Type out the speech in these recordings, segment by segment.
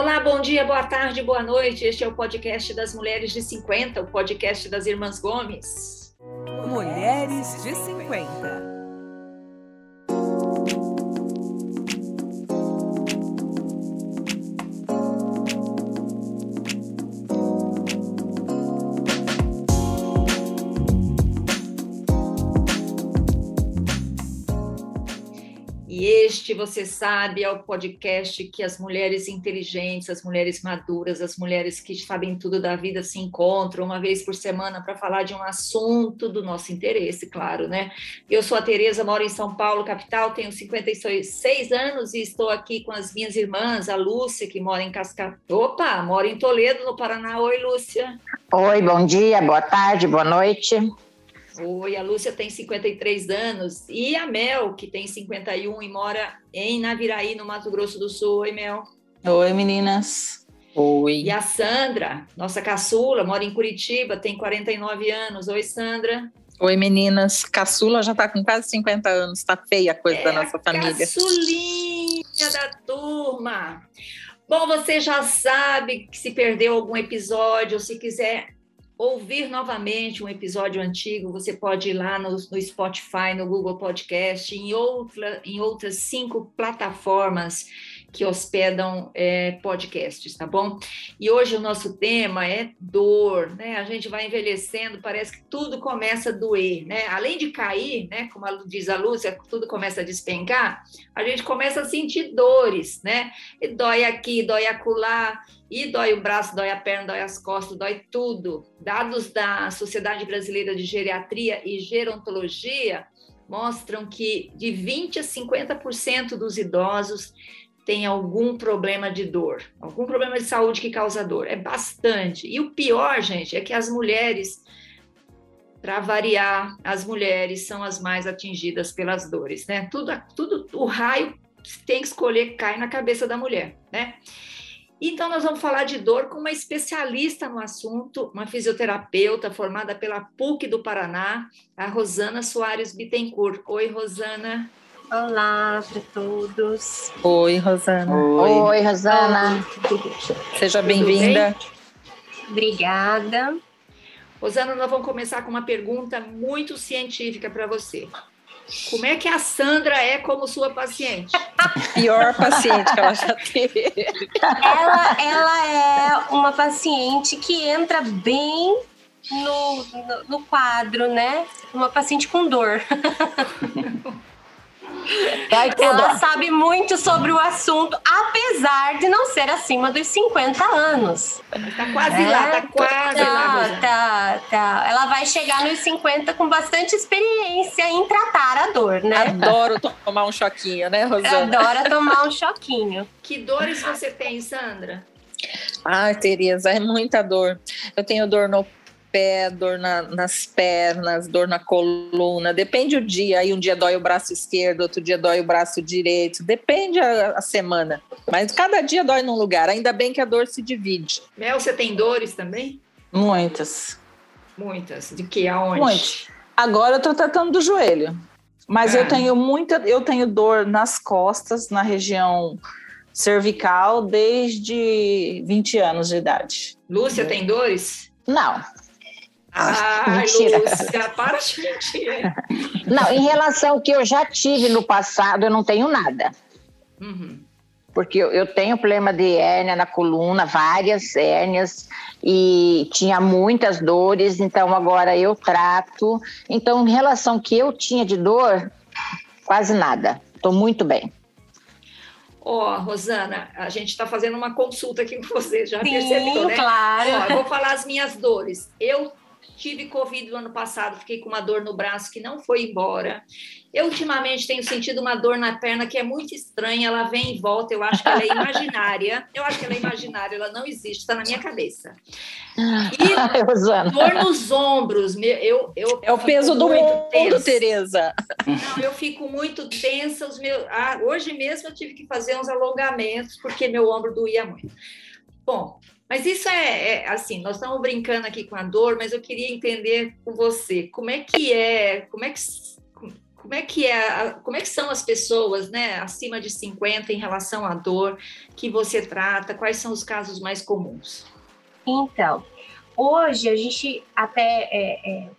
Olá, bom dia, boa tarde, boa noite. Este é o podcast das Mulheres de 50, o podcast das Irmãs Gomes. Mulheres de 50. Você sabe, é o podcast que as mulheres inteligentes, as mulheres maduras, as mulheres que sabem tudo da vida se encontram uma vez por semana para falar de um assunto do nosso interesse, claro, né? Eu sou a Tereza, moro em São Paulo, capital, tenho 56 anos e estou aqui com as minhas irmãs, a Lúcia, que mora em Cascavel. Opa, mora em Toledo, no Paraná. Oi, Lúcia. Oi, bom dia, boa tarde, boa noite. Oi, a Lúcia tem 53 anos e a Mel, que tem 51 e mora em Naviraí, no Mato Grosso do Sul. Oi, Mel. Oi, meninas. Oi. E a Sandra, nossa caçula, mora em Curitiba, tem 49 anos. Oi, Sandra. Oi, meninas. Caçula já está com quase 50 anos, está feia a coisa é da nossa família. Caçulinha da turma. Bom, você já sabe que se perdeu algum episódio, ou se quiser ouvir novamente um episódio antigo, você pode ir lá no, no Spotify, no Google Podcast, em, outra, em outras cinco plataformas que hospedam é, podcasts, tá bom? E hoje o nosso tema é dor, né? A gente vai envelhecendo, parece que tudo começa a doer, né? Além de cair, né? Como diz a Lúcia, tudo começa a despencar, a gente começa a sentir dores, né? E dói aqui, dói acolá, e dói o braço, dói a perna, dói as costas, dói tudo. Dados da Sociedade Brasileira de Geriatria e Gerontologia mostram que de 20 a 50% dos idosos tem algum problema de dor, algum problema de saúde que causa dor. É bastante. E o pior, gente, é que as mulheres, para variar, as mulheres são as mais atingidas pelas dores, né? Tudo, tudo, o raio tem que escolher cai na cabeça da mulher, né? Então, nós vamos falar de dor com uma especialista no assunto, uma fisioterapeuta formada pela PUC do Paraná, a Rosana Soares Bittencourt. Oi, Rosana. Olá para todos. Oi, Rosana. Oi, Oi Rosana. Seja bem-vinda. Obrigada. Rosana, nós vamos começar com uma pergunta muito científica para você. Como é que a Sandra é como sua paciente? Pior paciente que ela já teve. Ela, ela é uma paciente que entra bem no, no, no quadro, né? Uma paciente com dor. Ela sabe muito sobre o assunto, apesar de não ser acima dos 50 anos. Tá quase é, lá, tá quase tá, lá. Tá, tá. Ela vai chegar nos 50 com bastante experiência em tratar a dor, né? Adoro tomar um choquinho, né, Rosana? Adora tomar um choquinho. Que dores você tem, Sandra? Ai, Tereza, é muita dor. Eu tenho dor no pé, dor na, nas pernas, dor na coluna, depende o dia. Aí um dia dói o braço esquerdo, outro dia dói o braço direito, depende a, a semana. Mas cada dia dói num lugar. Ainda bem que a dor se divide. Mel, você tem dores também? Muitas. Muitas. De que? Aonde? Muitas. Agora eu tô tratando do joelho. Mas eu ah. tenho muita, eu tenho dor nas costas, na região cervical, desde 20 anos de idade. Lúcia, tem dores? Não. Ai, mentira. Lúcia, para de mentir. Não, em relação ao que eu já tive no passado, eu não tenho nada. Uhum. Porque eu, eu, tenho problema de hérnia na coluna, várias hérnias, e tinha muitas dores, então agora eu trato. Então, em relação ao que eu tinha de dor, quase nada. Estou muito bem. Ó, oh, Rosana, a gente está fazendo uma consulta aqui com você, já Sim, percebeu, né? claro. Ó, eu vou falar as minhas dores. Eu Tive Covid no ano passado, fiquei com uma dor no braço que não foi embora. Eu ultimamente tenho sentido uma dor na perna que é muito estranha, ela vem e volta, eu acho que ela é imaginária. Eu acho que ela é imaginária, ela não existe, está na minha cabeça. E dor nos ombros, eu, eu É o peso do mundo, tensa. Tereza. Não, eu fico muito tensa, os meus, ah, hoje mesmo eu tive que fazer uns alongamentos porque meu ombro doía muito. Bom, mas isso é, é, assim, nós estamos brincando aqui com a dor, mas eu queria entender com você, como é que é, como é que como é que é, como é que são as pessoas, né, acima de 50 em relação à dor que você trata? Quais são os casos mais comuns? Então, hoje a gente até é, é,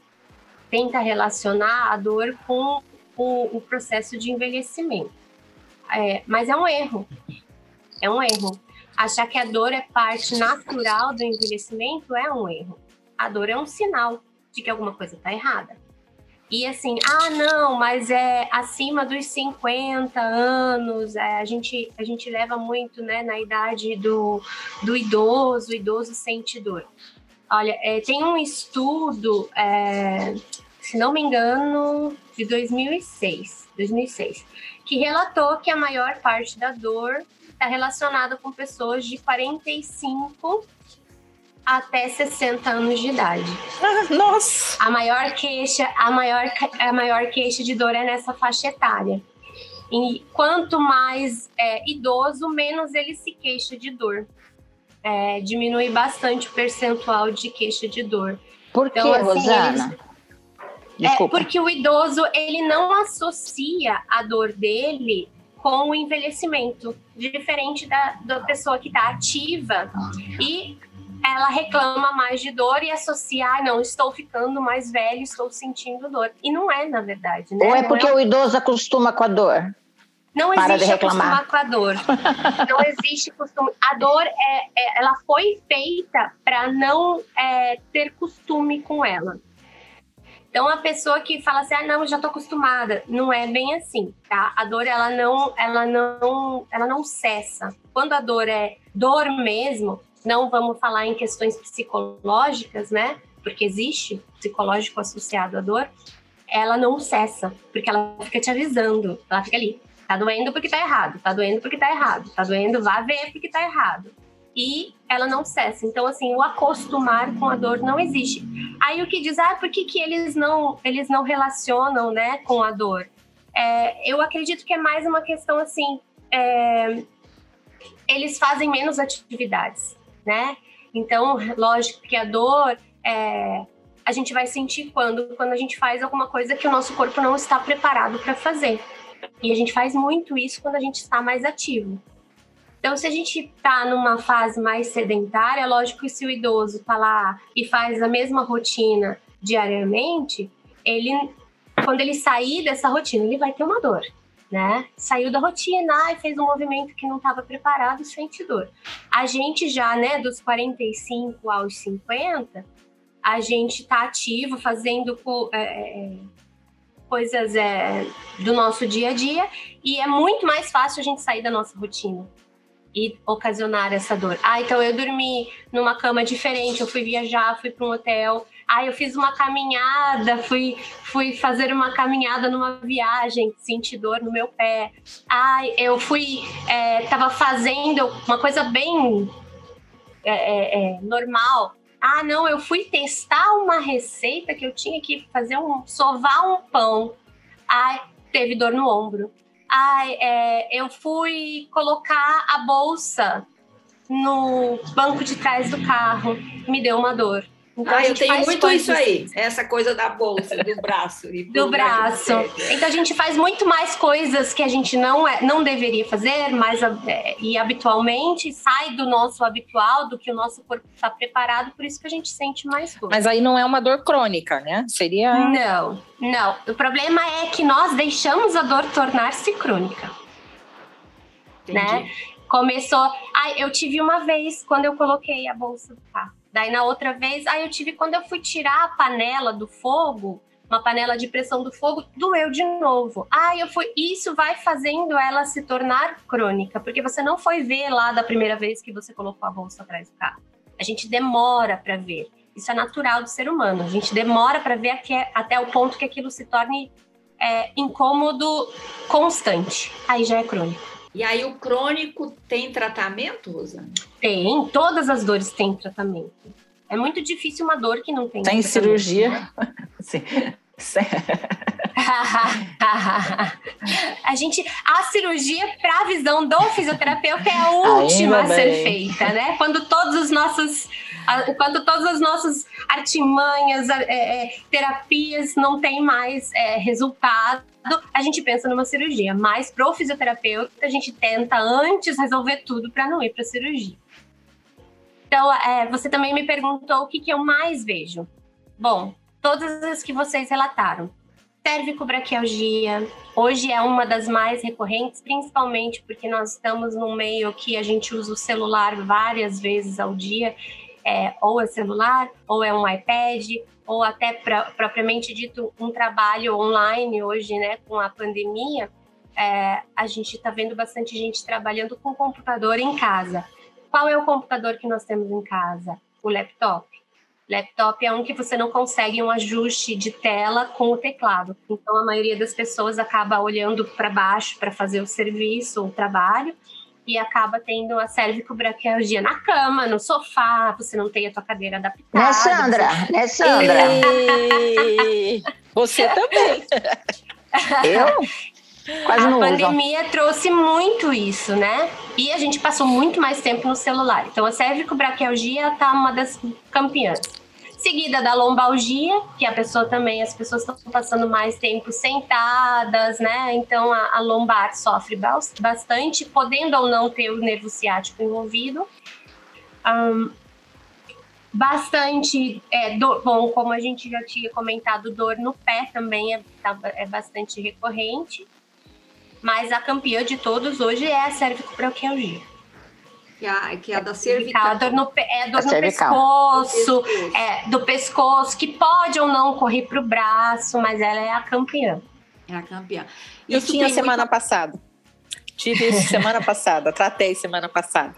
tenta relacionar a dor com o, o processo de envelhecimento, é, mas é um erro. É um erro. Achar que a dor é parte natural do envelhecimento é um erro. A dor é um sinal de que alguma coisa está errada. E assim, ah, não, mas é acima dos 50 anos, é, a, gente, a gente leva muito né, na idade do, do idoso, o idoso sente dor. Olha, é, tem um estudo, é, se não me engano, de 2006, 2006, que relatou que a maior parte da dor está relacionada com pessoas de 45 até 60 anos de idade. Ah, nossa! A maior queixa, a maior, a maior queixa de dor é nessa faixa etária. E quanto mais é, idoso, menos ele se queixa de dor. É, diminui bastante o percentual de queixa de dor. Por que, então, assim, Rosana? Eles, é porque o idoso ele não associa a dor dele com o envelhecimento, diferente da, da pessoa que está ativa e ela reclama mais de dor e associa, ah, não, estou ficando mais velho, estou sentindo dor. E não é, na verdade, né? Ou é porque é... o idoso acostuma com a dor? Não Para existe acostumar com a dor. Não existe costume. A dor, é, é ela foi feita para não é, ter costume com ela. Então a pessoa que fala assim, ah, não, já tô acostumada, não é bem assim, tá? A dor ela não, ela não, ela não cessa. Quando a dor é dor mesmo, não vamos falar em questões psicológicas, né? Porque existe psicológico associado à dor, ela não cessa, porque ela fica te avisando, ela fica ali, tá doendo porque tá errado, tá doendo porque tá errado, tá doendo, vá ver porque tá errado. E ela não cessa. Então, assim, o acostumar com a dor não existe. Aí o que diz, ah, por que, que eles não eles não relacionam, né, com a dor? É, eu acredito que é mais uma questão assim, é, eles fazem menos atividades né? Então, lógico que a dor é, a gente vai sentir quando quando a gente faz alguma coisa que o nosso corpo não está preparado para fazer. E a gente faz muito isso quando a gente está mais ativo. Então, se a gente está numa fase mais sedentária, lógico que se o idoso está lá e faz a mesma rotina diariamente, ele, quando ele sair dessa rotina, ele vai ter uma dor né? Saiu da rotina e fez um movimento que não estava preparado, sente dor. A gente já, né, dos 45 aos 50, a gente está ativo, fazendo é, é, coisas é, do nosso dia a dia e é muito mais fácil a gente sair da nossa rotina e ocasionar essa dor. Ah, então eu dormi numa cama diferente, eu fui viajar, fui para um hotel, ah, eu fiz uma caminhada, fui, fui fazer uma caminhada numa viagem, senti dor no meu pé. Ah, eu fui, é, tava fazendo uma coisa bem é, é, é, normal. Ah, não, eu fui testar uma receita que eu tinha que fazer um, sovar um pão. Ai, teve dor no ombro. É, eu fui colocar a bolsa no banco de trás do carro, me deu uma dor. Então, ah, eu tenho muito coisas... isso aí, essa coisa da bolsa, do braço. do braço. Então a gente faz muito mais coisas que a gente não, é, não deveria fazer, mas é, e habitualmente sai do nosso habitual, do que o nosso corpo está preparado, por isso que a gente sente mais dor. Mas aí não é uma dor crônica, né? Seria. Não, não. O problema é que nós deixamos a dor tornar-se crônica. Entendi. Né? Começou. Ah, eu tive uma vez quando eu coloquei a bolsa do carro Daí na outra vez, aí eu tive quando eu fui tirar a panela do fogo, uma panela de pressão do fogo, doeu de novo. Ah, eu fui. Isso vai fazendo ela se tornar crônica, porque você não foi ver lá da primeira vez que você colocou a bolsa atrás do carro. A gente demora para ver. Isso é natural do ser humano. A gente demora para ver até o ponto que aquilo se torne é, incômodo constante. Aí já é crônico. E aí o crônico tem tratamento, Rosana? Tem, todas as dores têm tratamento. É muito difícil uma dor que não tem. Tem cirurgia. Né? Sim. a gente, a cirurgia para a visão do fisioterapeuta é a última Ainda a ser bem. feita, né? Quando todos os nossos, quando todas as nossas artimanhas, é, é, terapias não têm mais é, resultado, a gente pensa numa cirurgia. Mas para o fisioterapeuta a gente tenta antes resolver tudo para não ir para a cirurgia. Então, é, você também me perguntou o que, que eu mais vejo. Bom, todas as que vocês relataram. Cervicobraquialgia, hoje é uma das mais recorrentes, principalmente porque nós estamos num meio que a gente usa o celular várias vezes ao dia, é, ou é celular, ou é um iPad, ou até pra, propriamente dito um trabalho online hoje, né, com a pandemia, é, a gente está vendo bastante gente trabalhando com computador em casa. Qual é o computador que nós temos em casa? O laptop. Laptop é um que você não consegue um ajuste de tela com o teclado. Então a maioria das pessoas acaba olhando para baixo para fazer o serviço, o trabalho, e acaba tendo a cervicobraquialgia na cama, no sofá, você não tem a tua cadeira adaptada. Né, Sandra? Você... Né, Sandra? E... Você também. Eu? Quase a pandemia trouxe muito isso, né? E a gente passou muito mais tempo no celular. Então a cervicobraquialgia tá uma das campeãs seguida da lombalgia, que a pessoa também, as pessoas estão passando mais tempo sentadas, né? Então a, a lombar sofre bastante, podendo ou não ter o nervo ciático envolvido. Um, bastante é, dor, bom, como a gente já tinha comentado, dor no pé também é, tá, é bastante recorrente. Mas a campeã de todos hoje é a cervicobraquialgia que é, que é a da cervical. Dor no, é dor no pescoço, é, do pescoço, que pode ou não correr para o braço, mas ela é a campeã. É a campeã. Eu Isso tinha semana muito... passada. Tive semana passada, tratei semana passada.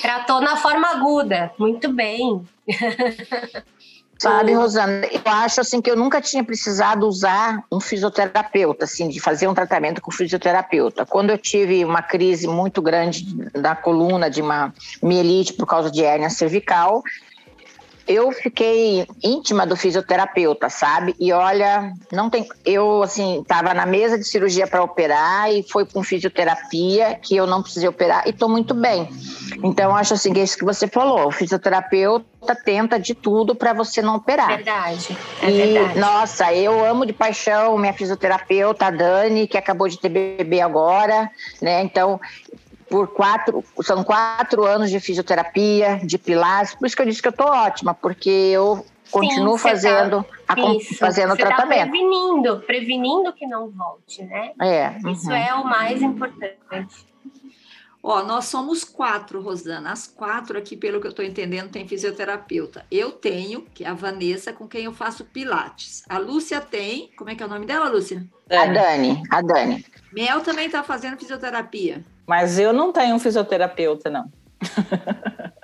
Tratou na forma aguda, muito bem. Sabe, Rosana, eu acho assim que eu nunca tinha precisado usar um fisioterapeuta, assim, de fazer um tratamento com fisioterapeuta. Quando eu tive uma crise muito grande da coluna, de uma mielite por causa de hérnia cervical, eu fiquei íntima do fisioterapeuta, sabe? E olha, não tem. Eu, assim, estava na mesa de cirurgia para operar e foi com fisioterapia que eu não precisei operar e estou muito bem. Então, acho assim, que é isso que você falou. O fisioterapeuta tenta de tudo para você não operar. Verdade. É e, verdade. nossa, eu amo de paixão minha fisioterapeuta, a Dani, que acabou de ter bebê agora, né? Então, por quatro, são quatro anos de fisioterapia, de pilates, por isso que eu disse que eu estou ótima, porque eu continuo Sim, tá fazendo, tá, a, isso, fazendo o tá tratamento. Tá prevenindo, prevenindo que não volte, né? É. Isso uhum. é o mais importante. Ó, nós somos quatro, Rosana. As quatro aqui, pelo que eu estou entendendo, tem fisioterapeuta. Eu tenho, que é a Vanessa, com quem eu faço pilates. A Lúcia tem, como é que é o nome dela, Lúcia? A Dani, a Dani. Mel também está fazendo fisioterapia. Mas eu não tenho um fisioterapeuta, não.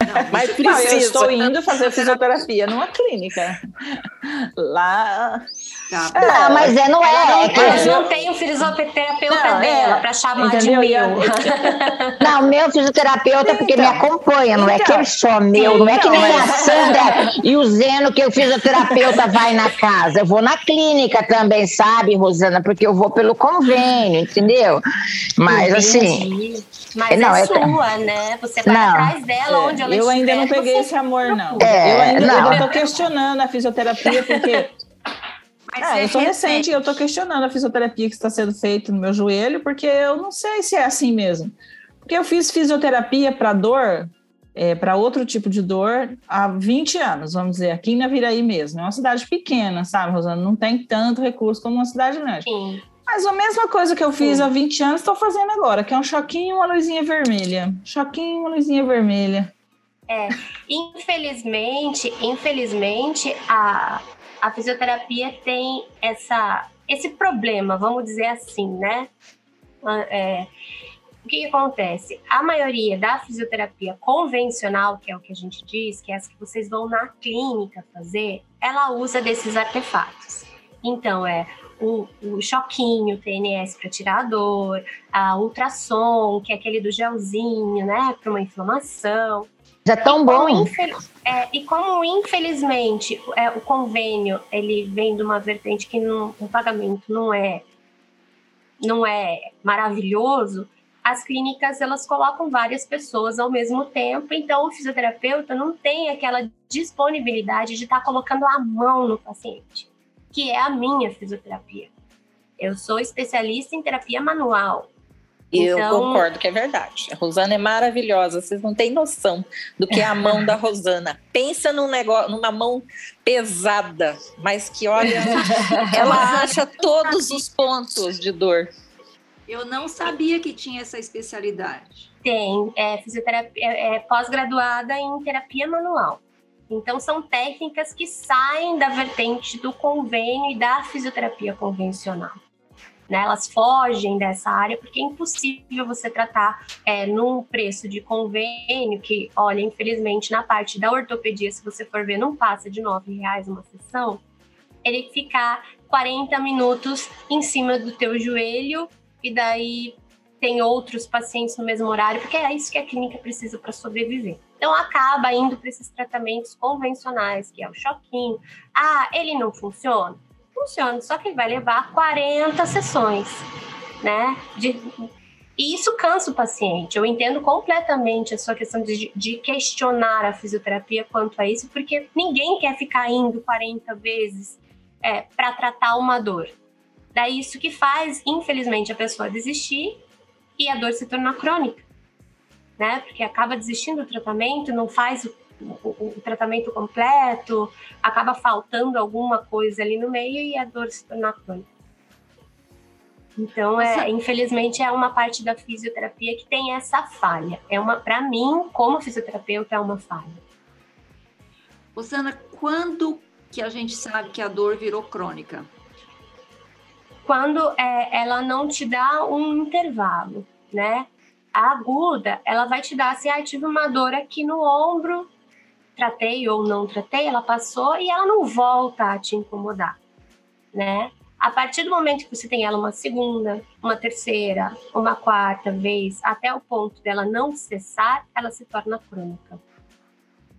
Não, mas precisa. Não, eu estou indo fazer fisioterapia numa clínica. Lá. Tá. É, não, mas é, não é. Não, é que eu não tenho fisioterapeuta não, dela é, para chamar entendeu? de meu. Não, meu fisioterapeuta, porque então, me acompanha, não então, é que ele só meu, não é que nem então, a Sandra e o Zeno, que o fisioterapeuta vai na casa. Eu vou na clínica também, sabe, Rosana? Porque eu vou pelo convênio, entendeu? Mas assim. Mas não, é, é sua, né? Você vai não, atrás dela, é, onde ela Eu ainda não peguei esse amor, não. É, eu ainda estou questionando a fisioterapia, porque. Ah, eu sou recente eu estou questionando a fisioterapia que está sendo feita no meu joelho, porque eu não sei se é assim mesmo. Porque eu fiz fisioterapia para dor, é, para outro tipo de dor, há 20 anos, vamos dizer, aqui na Viraí mesmo. É uma cidade pequena, sabe, Rosana? Não tem tanto recurso como uma cidade grande. Sim. Mas a mesma coisa que eu fiz Sim. há 20 anos, estou fazendo agora, que é um choquinho e uma luzinha vermelha. Choquinho e uma luzinha vermelha. É, infelizmente, infelizmente, a, a fisioterapia tem essa, esse problema, vamos dizer assim, né? Ah, é, o que, que, acontece? A maioria da fisioterapia convencional, que é o que a gente diz, que é as que vocês vão na clínica fazer, ela usa desses artefatos. Então, é o, o choquinho, o TNS para tirar a dor, a ultrassom, que é aquele do gelzinho, né, para uma inflamação. É tão bom. É, e como infelizmente é, o convênio ele vem de uma vertente que não, o pagamento não é não é maravilhoso, as clínicas elas colocam várias pessoas ao mesmo tempo, então o fisioterapeuta não tem aquela disponibilidade de estar tá colocando a mão no paciente, que é a minha fisioterapia. Eu sou especialista em terapia manual. Eu então... concordo que é verdade. A Rosana é maravilhosa. Vocês não têm noção do que é a mão da Rosana. Pensa num negócio, numa mão pesada, mas que olha, ela acha todos os pontos de dor. Eu não sabia que tinha essa especialidade. Tem, é fisioterapia, é, é pós-graduada em terapia manual. Então são técnicas que saem da vertente do convênio e da fisioterapia convencional. Né? Elas fogem dessa área porque é impossível você tratar é, num preço de convênio que, olha, infelizmente na parte da ortopedia, se você for ver, não passa de nove reais uma sessão, ele ficar 40 minutos em cima do teu joelho e daí tem outros pacientes no mesmo horário, porque é isso que a clínica precisa para sobreviver. Então acaba indo para esses tratamentos convencionais, que é o choquinho. Ah, ele não funciona? Funciona, só que vai levar 40 sessões, né? De, e isso cansa o paciente. Eu entendo completamente a sua questão de, de questionar a fisioterapia quanto a isso, porque ninguém quer ficar indo 40 vezes é, para tratar uma dor. Daí isso que faz, infelizmente, a pessoa desistir e a dor se tornar crônica, né? Porque acaba desistindo do tratamento, não faz o, o, o tratamento completo, acaba faltando alguma coisa ali no meio e a dor se torna crônica. Então, é, infelizmente, é uma parte da fisioterapia que tem essa falha. É uma, para mim, como fisioterapeuta, é uma falha. Rosana, quando que a gente sabe que a dor virou crônica? quando é, ela não te dá um intervalo, né? A aguda, ela vai te dar assim, ah, tive uma dor aqui no ombro, tratei ou não tratei, ela passou e ela não volta a te incomodar, né? A partir do momento que você tem ela uma segunda, uma terceira, uma quarta vez, até o ponto dela não cessar, ela se torna crônica.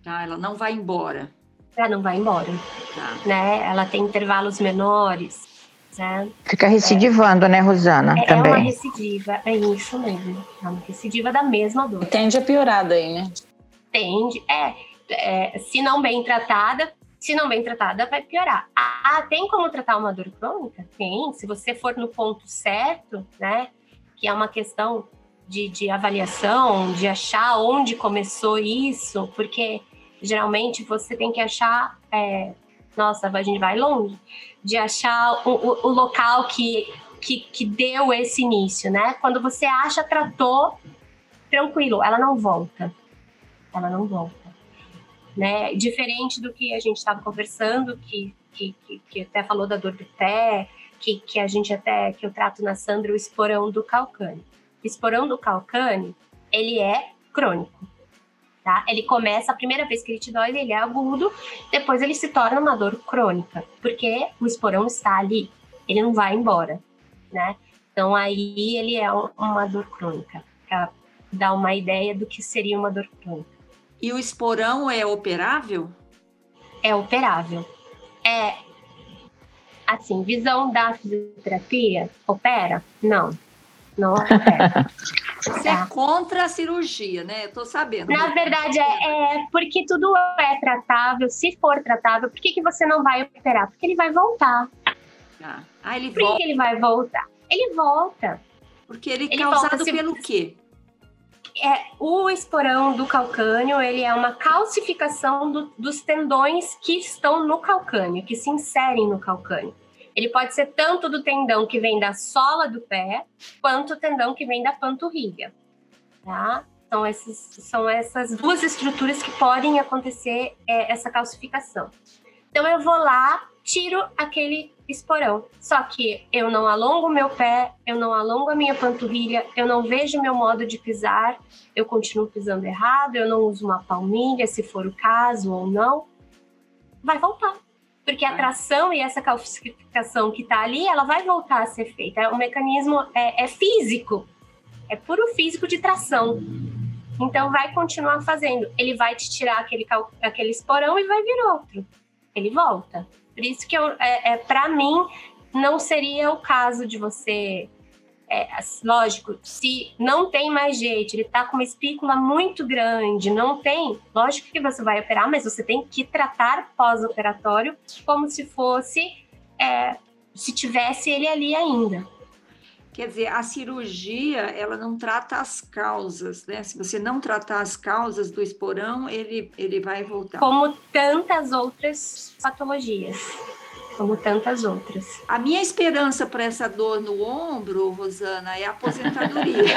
Tá, ela não vai embora. Ela não vai embora. Tá. Né? Ela tem intervalos menores. Né? Fica recidivando, é. né, Rosana? É, também. é uma recidiva, é isso mesmo. É uma recidiva da mesma dor. Tende a piorar daí, né? Tende, é, é. Se não bem tratada, se não bem tratada, vai piorar. Ah, tem como tratar uma dor crônica? Tem. Se você for no ponto certo, né? Que é uma questão de, de avaliação, de achar onde começou isso, porque geralmente você tem que achar. É, nossa, a gente vai longe de achar o, o, o local que, que, que deu esse início, né? Quando você acha, tratou, tranquilo, ela não volta. Ela não volta. Né? Diferente do que a gente estava conversando, que, que, que, até falou da dor do pé, que, que a gente até, que eu trato na Sandra, o esporão do calcâneo. O esporão do calcâneo, ele é crônico tá? Ele começa, a primeira vez que ele te dói, ele é agudo, depois ele se torna uma dor crônica, porque o esporão está ali, ele não vai embora, né? Então aí ele é uma dor crônica, para dar uma ideia do que seria uma dor crônica. E o esporão é operável? É operável. É assim, visão da fisioterapia, opera? Não. Não opera. Você é contra a cirurgia, né? Eu tô sabendo. Na verdade, é, é, porque tudo é tratável. Se for tratável, por que, que você não vai operar? Porque ele vai voltar. Ah, ah ele por volta. que ele vai voltar? Ele volta. Porque ele, é causado volta, pelo quê? É, o esporão do calcânio, ele é uma calcificação do, dos tendões que estão no calcânio, que se inserem no calcânio. Ele pode ser tanto do tendão que vem da sola do pé, quanto o tendão que vem da panturrilha, tá? Então, esses, são essas duas estruturas que podem acontecer é, essa calcificação. Então, eu vou lá, tiro aquele esporão. Só que eu não alongo o meu pé, eu não alongo a minha panturrilha, eu não vejo meu modo de pisar, eu continuo pisando errado, eu não uso uma palmilha, se for o caso ou não. Vai voltar porque a tração e essa calcificação que está ali, ela vai voltar a ser feita. O mecanismo é, é, físico, é puro físico de tração. Então vai continuar fazendo. Ele vai te tirar aquele, aquele esporão e vai vir outro. Ele volta. Por isso que eu, é, é para mim não seria o caso de você é, lógico, se não tem mais jeito, ele está com uma espícula muito grande, não tem, lógico que você vai operar, mas você tem que tratar pós-operatório como se fosse, é, se tivesse ele ali ainda. Quer dizer, a cirurgia, ela não trata as causas, né? Se você não tratar as causas do esporão, ele, ele vai voltar. Como tantas outras patologias como tantas outras. A minha esperança para essa dor no ombro, Rosana, é a aposentadoria.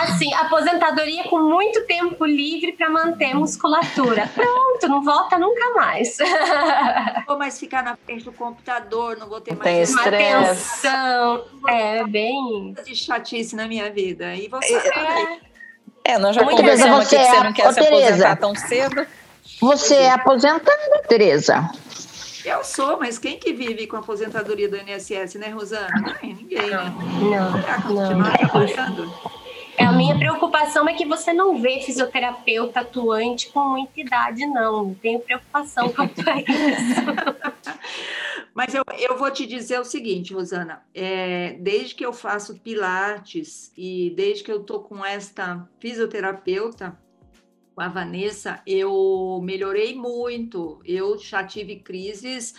assim, aposentadoria com muito tempo livre para manter musculatura. Pronto, não volta nunca mais. Não vou mais ficar na frente do computador, não vou ter mais uma atenção. É bem de chatice na minha vida. E você? É, é nós já conversamos aqui que você não quer se aposentar tão cedo. Você é aposentada, Tereza? Eu sou, mas quem que vive com a aposentadoria do INSS, né, Rosana? Não, ninguém, né? Não, não. não. É, a minha preocupação é que você não vê fisioterapeuta atuante com muita idade, não. Não tenho preocupação quanto a isso. Mas eu, eu vou te dizer o seguinte, Rosana, é, desde que eu faço pilates e desde que eu tô com esta fisioterapeuta, com a Vanessa, eu melhorei muito. Eu já tive crises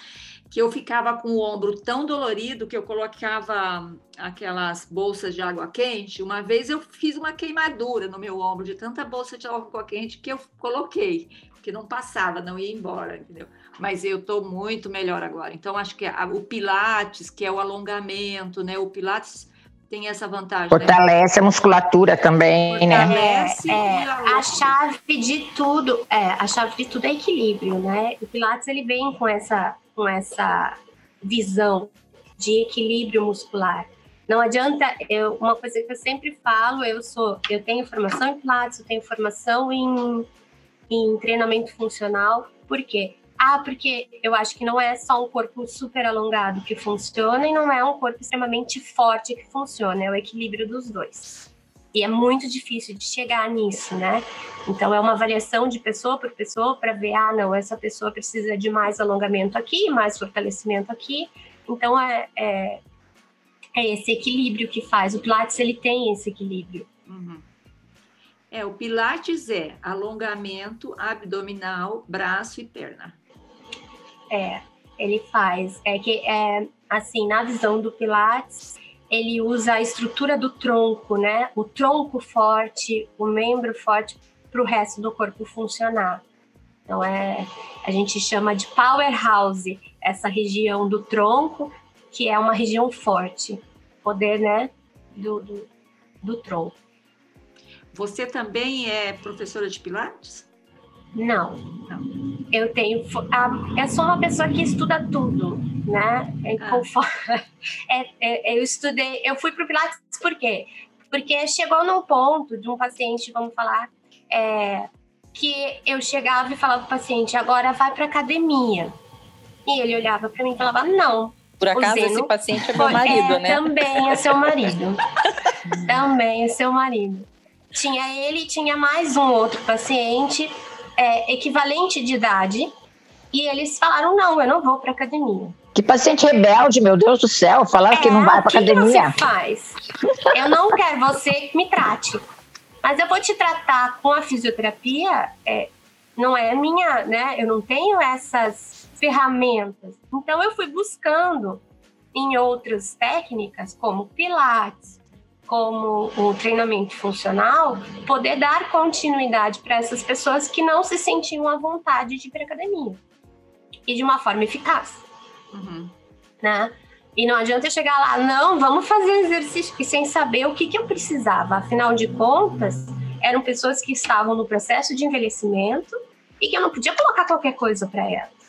que eu ficava com o ombro tão dolorido que eu colocava aquelas bolsas de água quente. Uma vez eu fiz uma queimadura no meu ombro de tanta bolsa de água quente que eu coloquei, que não passava, não ia embora, entendeu? Mas eu estou muito melhor agora. Então, acho que o Pilates, que é o alongamento, né? O Pilates tem essa vantagem. Né? Fortalece né? a musculatura também, né? Fortalece né? É, a chave de tudo, é, a chave de tudo é equilíbrio, né? O Pilates ele vem com essa, com essa visão de equilíbrio muscular. Não adianta, eu, uma coisa que eu sempre falo, eu sou, eu tenho formação em Pilates, eu tenho formação em, em treinamento funcional, por quê? Ah, porque eu acho que não é só um corpo super alongado que funciona e não é um corpo extremamente forte que funciona, é o equilíbrio dos dois. E é muito difícil de chegar nisso, né? Então é uma avaliação de pessoa por pessoa para ver, ah, não, essa pessoa precisa de mais alongamento aqui, mais fortalecimento aqui. Então é, é, é esse equilíbrio que faz. O Pilates ele tem esse equilíbrio. Uhum. É, o Pilates é alongamento abdominal, braço e perna. É, ele faz. É que, é, assim, na visão do Pilates, ele usa a estrutura do tronco, né? O tronco forte, o membro forte para o resto do corpo funcionar. Então, é, a gente chama de powerhouse, essa região do tronco, que é uma região forte. Poder, né? Do, do, do tronco. Você também é professora de Pilates? Não, não. Eu tenho. eu sou uma pessoa que estuda tudo, né? Ah. É, é, eu estudei. Eu fui para o Pilates por quê? Porque chegou num ponto de um paciente, vamos falar, é, que eu chegava e falava para o paciente: agora vai para academia. E ele olhava para mim e falava: não. Por acaso Zeno, esse paciente é meu marido, é, né? Também é seu marido. também é seu marido. Tinha ele e tinha mais um outro paciente é, equivalente de idade e eles falaram: não, eu não vou para academia. Que paciente rebelde, meu Deus do céu, falaram é, que não vai para academia. Que você faz? eu não quero você que me trate, mas eu vou te tratar com a fisioterapia. É, não é minha, né? Eu não tenho essas ferramentas. Então eu fui buscando em outras técnicas, como Pilates, como o treinamento funcional, poder dar continuidade para essas pessoas que não se sentiam à vontade de ir para academia e de uma forma eficaz, uhum. né? E não adianta chegar lá, não, vamos fazer exercício sem saber o que, que eu precisava. Afinal de contas, eram pessoas que estavam no processo de envelhecimento e que eu não podia colocar qualquer coisa para elas.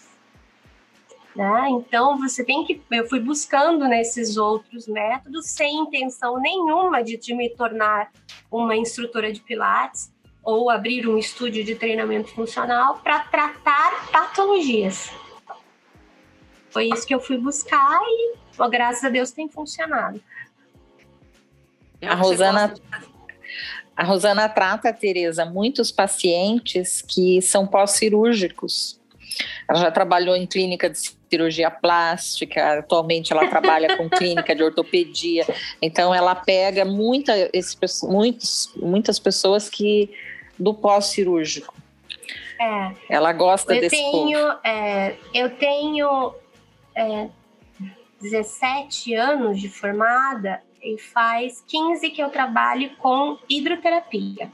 Né? Então você tem que. Eu fui buscando nesses outros métodos sem intenção nenhuma de, de me tornar uma instrutora de Pilates ou abrir um estúdio de treinamento funcional para tratar patologias. Foi isso que eu fui buscar e, graças a Deus, tem funcionado. A Rosana, A Rosana trata, Tereza, muitos pacientes que são pós-cirúrgicos. Ela já trabalhou em clínica de cirurgia plástica, atualmente ela trabalha com clínica de ortopedia. Então ela pega muita, esse, muitos, muitas pessoas que do pós-cirúrgico. É. Ela gosta eu desse tenho, é, eu tenho é, 17 anos de formada e faz 15 que eu trabalho com hidroterapia,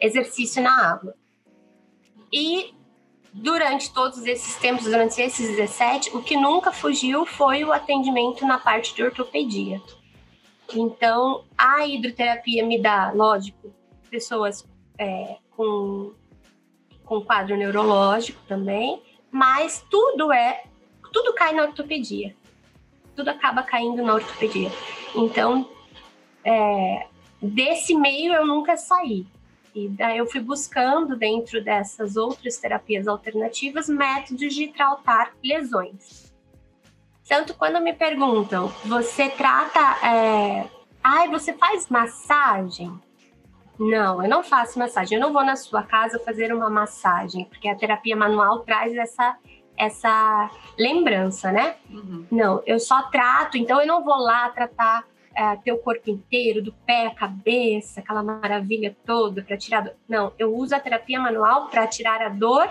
exercício na água. E durante todos esses tempos, durante esses 17, o que nunca fugiu foi o atendimento na parte de ortopedia. Então, a hidroterapia me dá, lógico, pessoas é, com, com quadro neurológico também, mas tudo é, tudo cai na ortopedia. Tudo acaba caindo na ortopedia. Então, é, desse meio eu nunca saí. E daí eu fui buscando, dentro dessas outras terapias alternativas, métodos de tratar lesões. Tanto quando me perguntam, você trata. É... Ai, você faz massagem? Não, eu não faço massagem. Eu não vou na sua casa fazer uma massagem, porque a terapia manual traz essa essa lembrança, né? Uhum. Não, eu só trato, então eu não vou lá tratar é, teu corpo inteiro, do pé à cabeça, aquela maravilha toda para tirar. Do... Não, eu uso a terapia manual para tirar a dor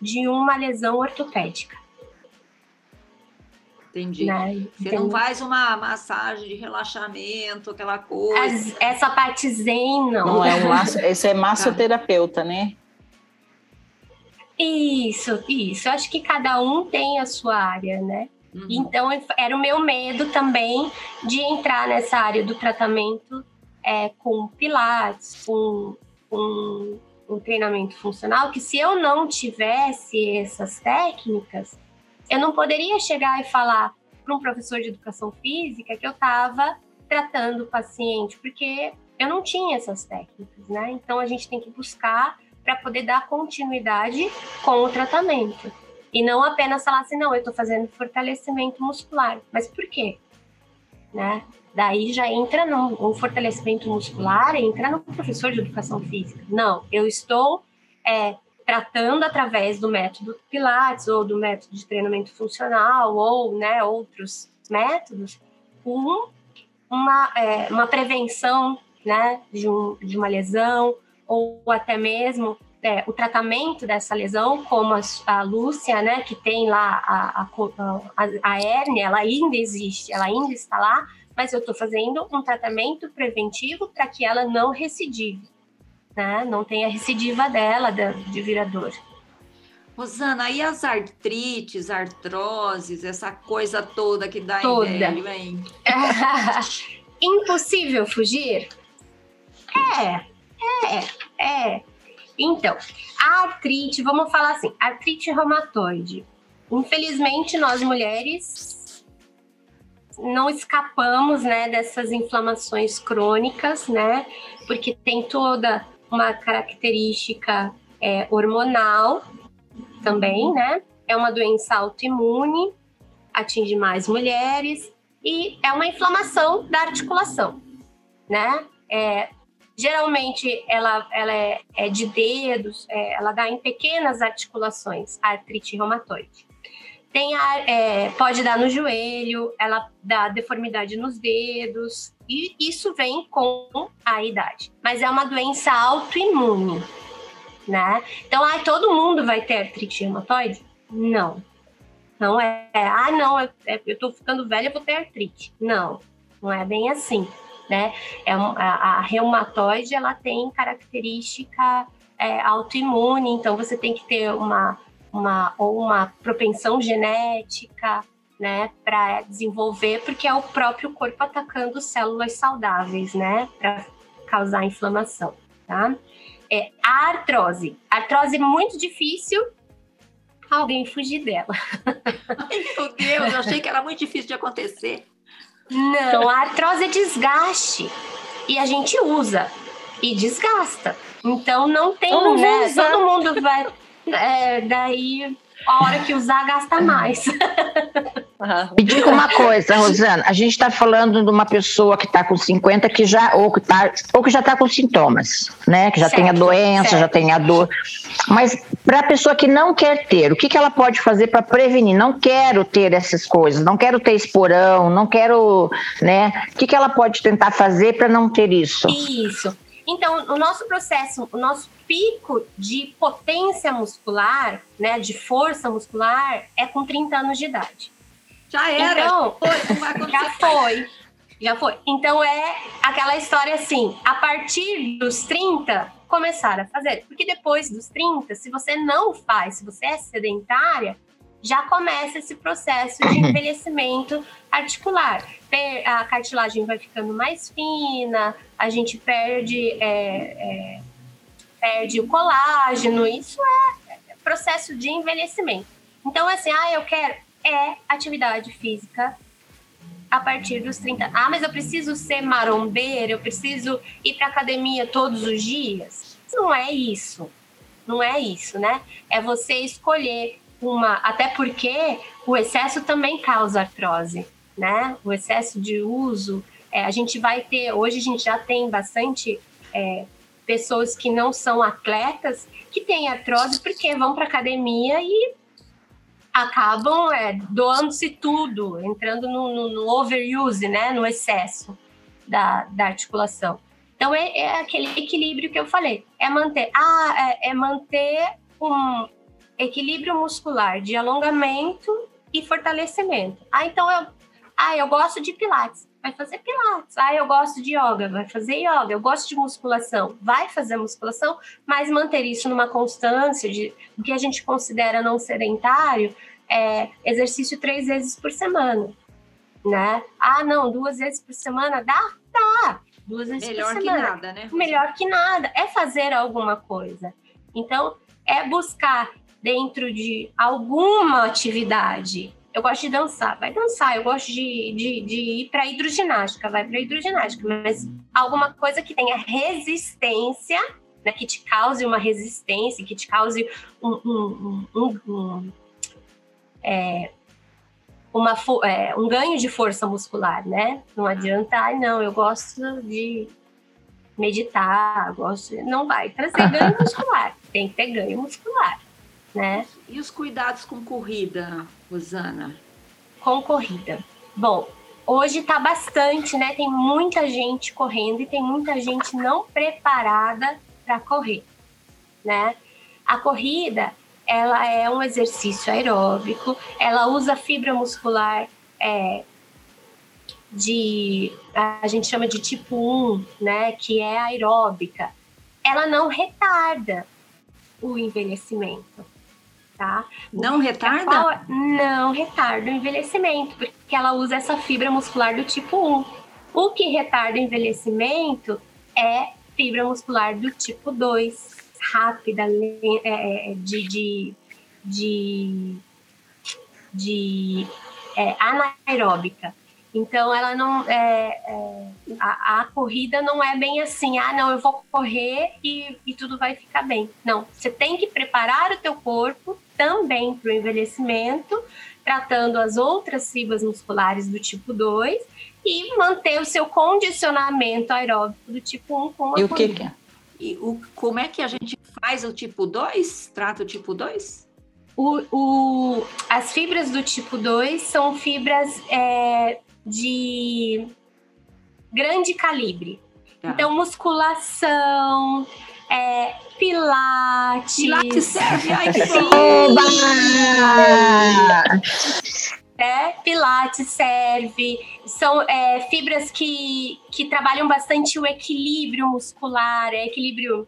de uma lesão ortopédica. Entendi. Né? Você não faz uma massagem de relaxamento, aquela coisa. As, essa parte zen, não. Não é um maço, esse é massoterapeuta, né? Isso, isso. Acho que cada um tem a sua área, né? Uhum. Então, era o meu medo também de entrar nessa área do tratamento é, com pilates, com, com um treinamento funcional, que se eu não tivesse essas técnicas, eu não poderia chegar e falar para um professor de educação física que eu estava tratando o paciente, porque eu não tinha essas técnicas, né? Então, a gente tem que buscar para poder dar continuidade com o tratamento. E não apenas falar assim, não, eu estou fazendo fortalecimento muscular. Mas por quê? Né? Daí já entra no o fortalecimento muscular, entra no professor de educação física. Não, eu estou é, tratando através do método Pilates ou do método de treinamento funcional ou né, outros métodos com uma, é, uma prevenção né, de, um, de uma lesão ou até mesmo é, o tratamento dessa lesão, como a, a, Lúcia, né, que tem lá a, a, a hérnia, ela ainda existe, ela ainda está lá, mas eu estou fazendo um tratamento preventivo para que ela não recidive, né, não tenha recidiva dela de, virador. Rosana, e as artrites, artroses, essa coisa toda que dá toda. em velho, hein? Impossível fugir? É, é, é. Então, a artrite, vamos falar assim, artrite reumatoide. Infelizmente, nós mulheres não escapamos, né, dessas inflamações crônicas, né, porque tem toda uma característica é, hormonal também, né, é uma doença autoimune, atinge mais mulheres e é uma inflamação da articulação, né, é, Geralmente ela, ela é, é de dedos, é, ela dá em pequenas articulações, a artrite reumatoide. Tem a, é, pode dar no joelho, ela dá deformidade nos dedos, e isso vem com a idade. Mas é uma doença autoimune, né? Então, ah, todo mundo vai ter artrite reumatoide? Não. Não é, ah, não, eu, é, eu tô ficando velha, vou ter artrite. Não, não é bem assim né? É, a, a reumatoide, ela tem característica é, autoimune, então você tem que ter uma, uma, ou uma propensão genética, né, para desenvolver, porque é o próprio corpo atacando células saudáveis, né, para causar inflamação, tá? É, a artrose. Artrose é muito difícil alguém fugir dela. Meu Deus, eu achei que era muito difícil de acontecer. Não, a artrose é desgaste. E a gente usa e desgasta. Então não tem, Todo né? Todo mundo vai. É, daí, a hora que usar, gasta mais. Me diga uma coisa, Rosana, a gente está falando de uma pessoa que está com 50 que já, ou que, tá, ou que já está com sintomas, né? Que já certo, tem a doença, certo. já tem a dor. Mas para a pessoa que não quer ter, o que, que ela pode fazer para prevenir? Não quero ter essas coisas, não quero ter esporão, não quero, né? O que, que ela pode tentar fazer para não ter isso? Isso. Então, o nosso processo, o nosso pico de potência muscular, né, de força muscular, é com 30 anos de idade. Já era. Então, foi, já foi. Já foi. Então é aquela história assim, a partir dos 30, começar a fazer. Porque depois dos 30, se você não faz, se você é sedentária, já começa esse processo de envelhecimento articular. A cartilagem vai ficando mais fina, a gente perde, é, é, perde o colágeno, isso é processo de envelhecimento. Então, assim, ah, eu quero é atividade física a partir dos 30. Ah, mas eu preciso ser marombeira, eu preciso ir para academia todos os dias? Não é isso. Não é isso, né? É você escolher uma, até porque o excesso também causa artrose, né? O excesso de uso, é, a gente vai ter, hoje a gente já tem bastante é, pessoas que não são atletas que têm artrose porque vão para academia e acabam é, doando-se tudo, entrando no, no, no, overuse, né, no excesso da, da articulação. Então é, é, aquele equilíbrio que eu falei, é manter, ah, é, é manter um equilíbrio muscular de alongamento e fortalecimento. Ah, então eu, ah, eu gosto de pilates, vai fazer pilates. Ah, eu gosto de yoga, vai fazer yoga. Eu gosto de musculação, vai fazer musculação, mas manter isso numa constância de o que a gente considera não sedentário, é exercício três vezes por semana, né? Ah, não, duas vezes por semana dá? Dá. Duas vezes Melhor por semana. Melhor que nada, né? Melhor que nada. É fazer alguma coisa. Então, é buscar dentro de alguma atividade eu gosto de dançar, vai dançar. Eu gosto de, de, de ir para hidroginástica, vai para hidroginástica. Mas alguma coisa que tenha resistência, né, que te cause uma resistência, que te cause um, um, um, um é, uma, é, um ganho de força muscular, né? Não adianta, ai, não, eu gosto de meditar, gosto. Não vai trazer ganho muscular, tem que ter ganho muscular, né? E os cuidados com corrida, Rosana? Com corrida. Bom, hoje tá bastante, né? Tem muita gente correndo e tem muita gente não preparada para correr, né? A corrida, ela é um exercício aeróbico, ela usa fibra muscular é, de a gente chama de tipo 1, né, que é aeróbica. Ela não retarda o envelhecimento tá? Não retarda? não retarda o envelhecimento, porque ela usa essa fibra muscular do tipo 1. O que retarda o envelhecimento é fibra muscular do tipo 2, rápida, é, é, de, de, de, de é, anaeróbica. Então, ela não. É, é, a, a, corrida não é bem assim, ah, não, eu vou correr e, e tudo vai ficar bem. Não, você tem que preparar o teu corpo também para o envelhecimento, tratando as outras fibras musculares do tipo 2 e manter o seu condicionamento aeróbico do tipo 1 com a E o que, que é? E o, como é que a gente faz o tipo 2? Trata o tipo 2? O, o, as fibras do tipo 2 são fibras é, de grande calibre. Tá. Então, musculação, é, pilates. Pilates serve, ai que é, pilates serve, são é, fibras que, que trabalham bastante o equilíbrio muscular, é equilíbrio,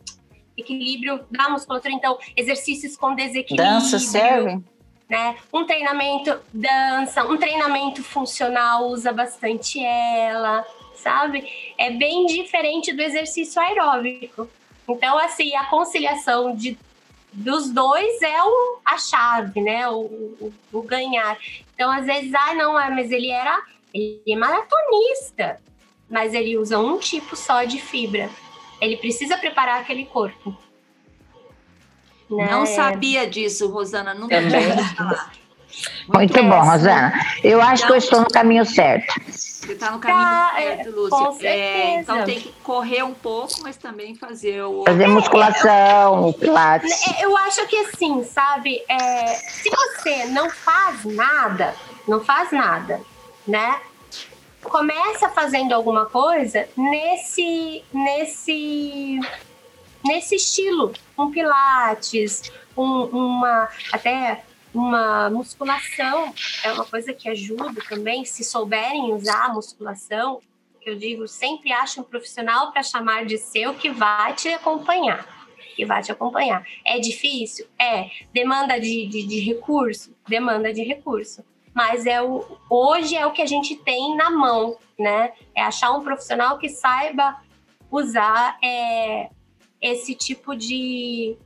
equilíbrio da musculatura, então exercícios com desequilíbrio. Dança serve? Né? Um treinamento dança, um treinamento funcional usa bastante ela, sabe? É bem diferente do exercício aeróbico. Então, assim, a conciliação de, dos dois é o, a chave, né? O, o, o ganhar. Então, às vezes, ah, não, é, mas ele era ele é maratonista, mas ele usa um tipo só de fibra. Ele precisa preparar aquele corpo. Né? Não sabia disso, Rosana, nunca tinha falar. Muito, Muito bom, Rosana. Eu acho que eu estou no caminho certo. Você está no caminho tá, certo, é, Lúcia. É, então tem que correr um pouco, mas também fazer o. Fazer musculação, o pilates. É, eu acho que assim, sabe? É, se você não faz nada, não faz nada, né? Começa fazendo alguma coisa nesse, nesse, nesse estilo, um pilates, um, uma até uma musculação é uma coisa que ajuda também, se souberem usar a musculação, eu digo, sempre ache um profissional para chamar de seu que vai te acompanhar. Que vai te acompanhar. É difícil? É. Demanda de, de, de recurso? Demanda de recurso. Mas é o, hoje é o que a gente tem na mão, né? É achar um profissional que saiba usar é, esse tipo de,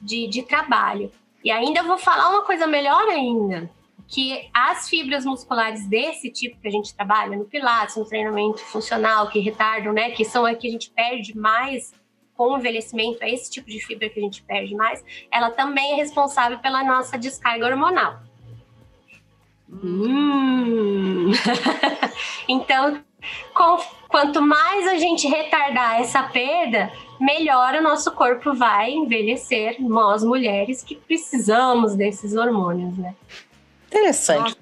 de, de trabalho. E ainda vou falar uma coisa melhor ainda, que as fibras musculares desse tipo que a gente trabalha no Pilates, no treinamento funcional, que retardam, né, que são a que a gente perde mais com o envelhecimento, é esse tipo de fibra que a gente perde mais, ela também é responsável pela nossa descarga hormonal. Hum. então, com, quanto mais a gente retardar essa perda, melhor o nosso corpo vai envelhecer, nós mulheres que precisamos desses hormônios, né? Interessante.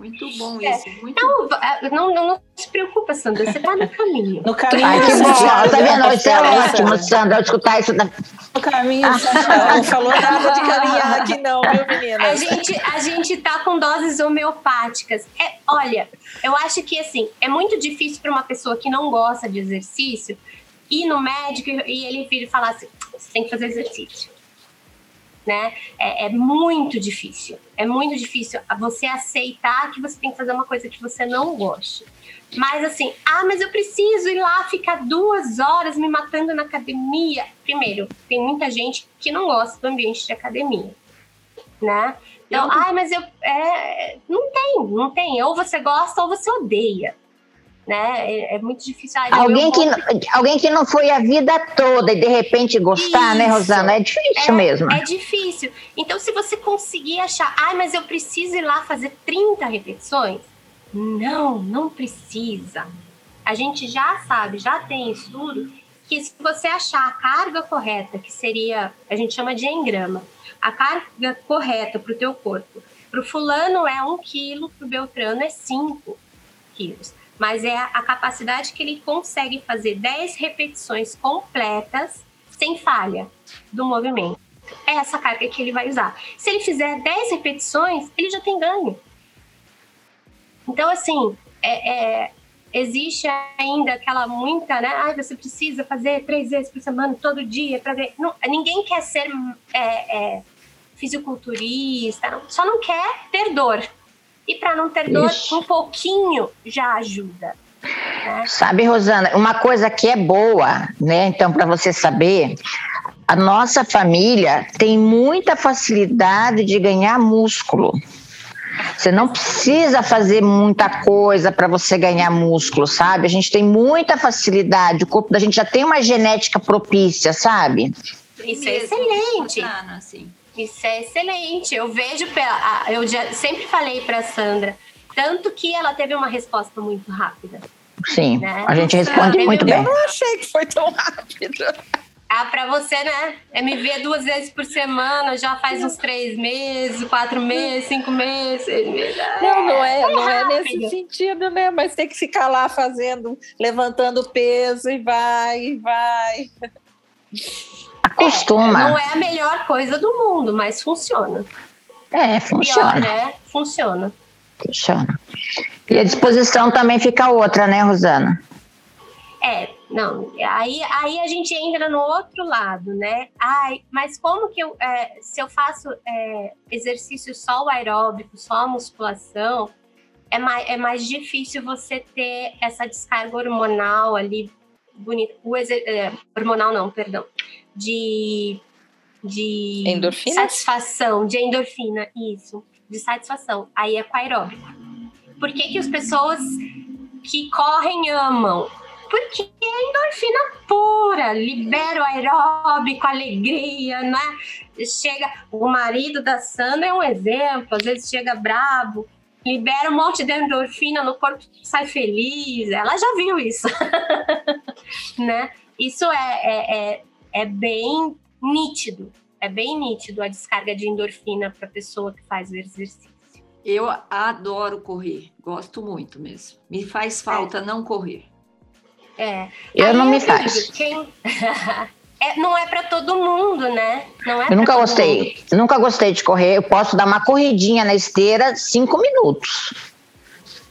Muito bom é. isso. Muito não, bom. É, não, não, não, se preocupa, Sandra, você está no caminho. No caminho. Ai, que bom, tá vendo? Isso é ótimo, Sandra, escutar isso. Da... No caminho, ah. não falou nada de caminhar aqui não, viu, menina? A gente, a gente tá com doses homeopáticas. É, olha, eu acho que, assim, é muito difícil para uma pessoa que não gosta de exercício ir no médico e ele vir e falar assim, você tem que fazer exercício né? É, é, muito difícil. É muito difícil você aceitar que você tem que fazer uma coisa que você não goste. Mas assim, ah, mas eu preciso ir lá ficar duas horas me matando na academia. Primeiro, tem muita gente que não gosta do ambiente de academia, né? Então, ah, mas eu. É, não tem, não tem. Ou você gosta ou você odeia né? É, é muito difícil. Ah, alguém, que, alguém que não foi a vida toda e de repente gostar, né, Isso. né, Rosana? É difícil é, mesmo. É difícil. Então, se você conseguir achar, ah, mas eu preciso ir lá fazer 30 repetições, não, não precisa. A gente já sabe, já tem estudo que se você achar a carga correta, que seria, a gente chama de engrama, a carga correta para o teu corpo, para o fulano é um quilo, para o Beltrano é 5 quilos mas é a capacidade que ele consegue fazer 10 repetições completas sem falha do movimento. É essa carga que ele vai usar. Se ele fizer 10 repetições, ele já tem ganho. Então, assim, é, é, existe ainda aquela muita, né? Ah, você precisa fazer três vezes por semana, todo dia, para ver. Não, ninguém quer ser é, é fisiculturista, só não quer ter dor. E para não ter dor, Ixi. um pouquinho já ajuda. Né? Sabe, Rosana, uma coisa que é boa, né? Então, para você saber, a nossa família tem muita facilidade de ganhar músculo. Você não precisa fazer muita coisa para você ganhar músculo, sabe? A gente tem muita facilidade, o corpo da gente já tem uma genética propícia, sabe? Isso é excelente. Assim. Isso é excelente. Eu vejo, eu já sempre falei para Sandra, tanto que ela teve uma resposta muito rápida. Sim, né? a gente responde muito bem. Eu não achei que foi tão rápido. Ah, para você, né? É me ver duas vezes por semana, já faz uns três meses, quatro meses, cinco meses, seis meses. Não, não é, não é nesse sentido, né? Mas tem que ficar lá fazendo, levantando peso e vai, e vai. Acostuma. É, não é a melhor coisa do mundo, mas funciona. É, funciona. Pior, né? Funciona. Funciona. E a disposição também fica outra, né, Rosana? É, não. Aí, aí a gente entra no outro lado, né? Ai, mas como que eu, é, se eu faço é, exercício só o aeróbico, só a musculação, é mais, é mais difícil você ter essa descarga hormonal ali bonita. O é, hormonal não, perdão de, de endorfina? satisfação, de endorfina, isso, de satisfação. Aí é com aeróbico. Por que, que as pessoas que correm amam? porque é endorfina pura, libera o aeróbico, alegria, né? Chega, o marido da Sandra é um exemplo, às vezes chega bravo, libera um monte de endorfina no corpo, sai feliz, ela já viu isso, né? Isso é, é, é, é bem nítido, é bem nítido a descarga de endorfina para a pessoa que faz o exercício. Eu adoro correr, gosto muito mesmo. Me faz falta é. não correr. É. Eu Aí não me faz. Quem... é, não é para todo mundo, né? Não é eu nunca gostei. Mundo. Nunca gostei de correr. Eu posso dar uma corridinha na esteira cinco minutos.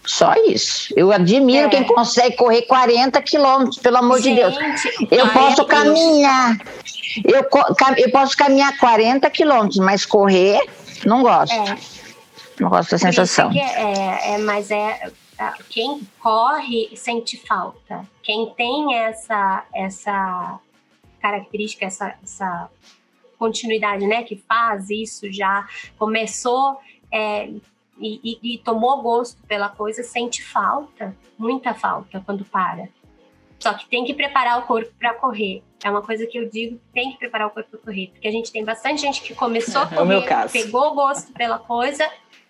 Só isso. Eu admiro é. quem consegue correr 40 quilômetros, pelo amor Gente, de Deus. Eu posso caminhar. Eu, eu posso caminhar 40 quilômetros, mas correr, não gosto. É. Não gosto da sensação. É, é, mas é quem corre sente falta. Quem tem essa essa característica, essa, essa continuidade, né, que faz isso já começou é, e, e, e tomou gosto pela coisa, sente falta, muita falta quando para. Só que tem que preparar o corpo para correr. É uma coisa que eu digo, tem que preparar o corpo para correr, porque a gente tem bastante gente que começou a correr, é pegou gosto pela coisa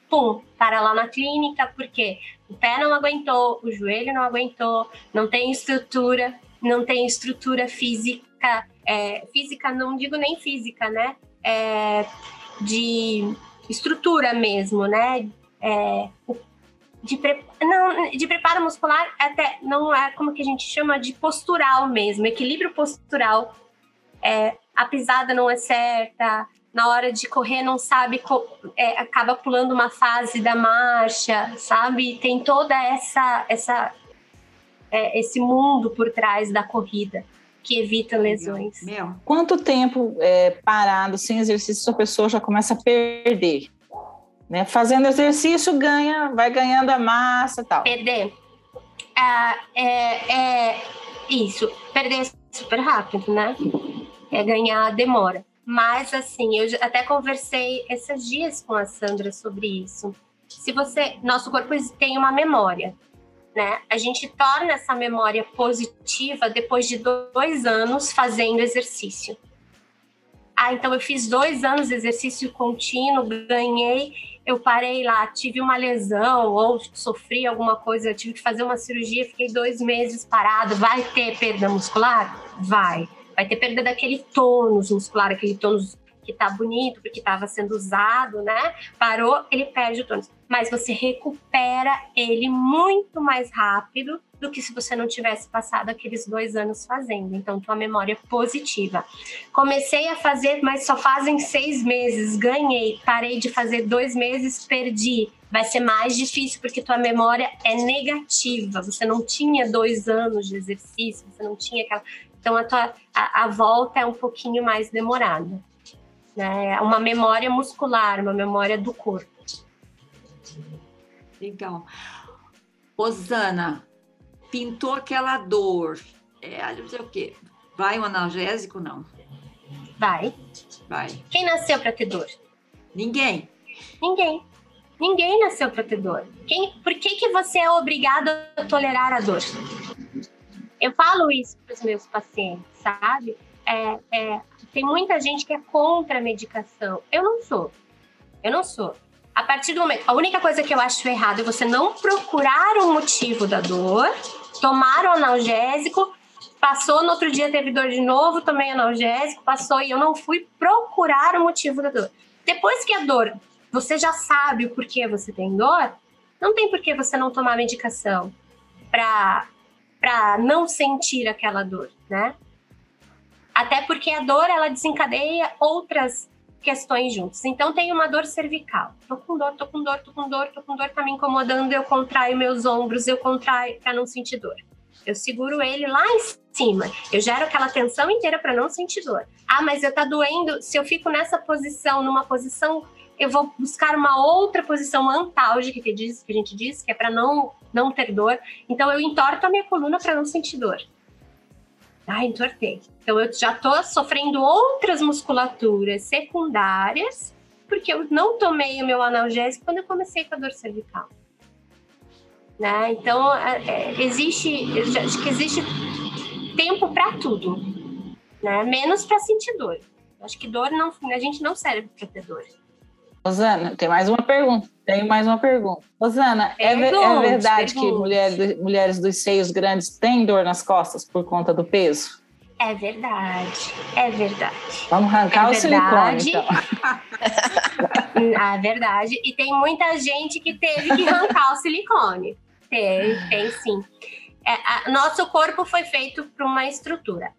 pum, para lá na clínica, porque o pé não aguentou, o joelho não aguentou, não tem estrutura, não tem estrutura física, é, física não digo nem física, né? É, de estrutura mesmo, né? É, de, pre... não, de preparo muscular até não é como que a gente chama de postural mesmo, equilíbrio postural. É, a pisada não é certa, na hora de correr não sabe, é, acaba pulando uma fase da marcha, sabe? Tem toda essa, essa é, esse mundo por trás da corrida que evita lesões. Meu. Quanto tempo é, parado sem exercício a pessoa já começa a perder? Né? Fazendo exercício ganha, vai ganhando a massa, tal. Perder. Ah, é, é isso. Perder super rápido, né? É ganhar demora. Mas, assim, eu até conversei esses dias com a Sandra sobre isso. Se você. Nosso corpo tem uma memória, né? A gente torna essa memória positiva depois de dois anos fazendo exercício. Ah, então eu fiz dois anos de exercício contínuo, ganhei, eu parei lá, tive uma lesão ou sofri alguma coisa, tive que fazer uma cirurgia, fiquei dois meses parado. Vai ter perda muscular? Vai vai ter perda daquele tônus muscular, aquele tônus que tá bonito, porque estava sendo usado, né? Parou, ele perde o tônus. Mas você recupera ele muito mais rápido do que se você não tivesse passado aqueles dois anos fazendo. Então, tua memória é positiva. Comecei a fazer, mas só fazem seis meses. Ganhei, parei de fazer dois meses, perdi. Vai ser mais difícil porque tua memória é negativa. Você não tinha dois anos de exercício, você não tinha aquela. Então a, tua, a, a volta é um pouquinho mais demorada. Né? Uma memória muscular, uma memória do corpo. Legal. Osana, pintou aquela dor. É, não sei o quê. Vai um analgésico, não? Vai. Vai. Quem nasceu para ter dor? Ninguém. Ninguém. Ninguém nasceu para ter dor. Quem, por que, que você é obrigado a tolerar a dor? Eu falo isso para os meus pacientes, sabe? É, é, tem muita gente que é contra a medicação. Eu não sou. Eu não sou. A partir do momento. A única coisa que eu acho errado é você não procurar o motivo da dor, tomar o analgésico, passou, no outro dia teve dor de novo, tomei analgésico, passou e eu não fui procurar o motivo da dor. Depois que a dor, você já sabe o porquê você tem dor, não tem por que você não tomar medicação para para não sentir aquela dor, né? Até porque a dor ela desencadeia outras questões juntos. Então tem uma dor cervical. Tô com dor, tô com dor, tô com dor, tô com dor, tá me incomodando, eu contraio meus ombros, eu contraio para não sentir dor. Eu seguro ele lá em cima. Eu gero aquela tensão inteira para não sentir dor. Ah, mas eu tá doendo. Se eu fico nessa posição, numa posição eu vou buscar uma outra posição antálgica que, diz, que a gente diz, que é para não, não ter dor. Então, eu entorto a minha coluna para não sentir dor. Ah, entortei. Então, eu já estou sofrendo outras musculaturas secundárias porque eu não tomei o meu analgésico quando eu comecei com a dor cervical. Né? Então, é, é existe, acho que existe tempo para tudo, né? menos para sentir dor. Acho que dor não, a gente não serve para ter dor. Rosana, tem mais uma pergunta. Tenho mais uma pergunta. Rosana, é, é, verdade que mulheres, mulheres dos seios grandes têm dor nas costas por conta do peso? É verdade, é verdade. Vamos arrancar é o verdade. silicone, então. é verdade. E tem muita gente que teve que arrancar o silicone. Tem, tem sim. É, a, nosso corpo foi feito para uma estrutura.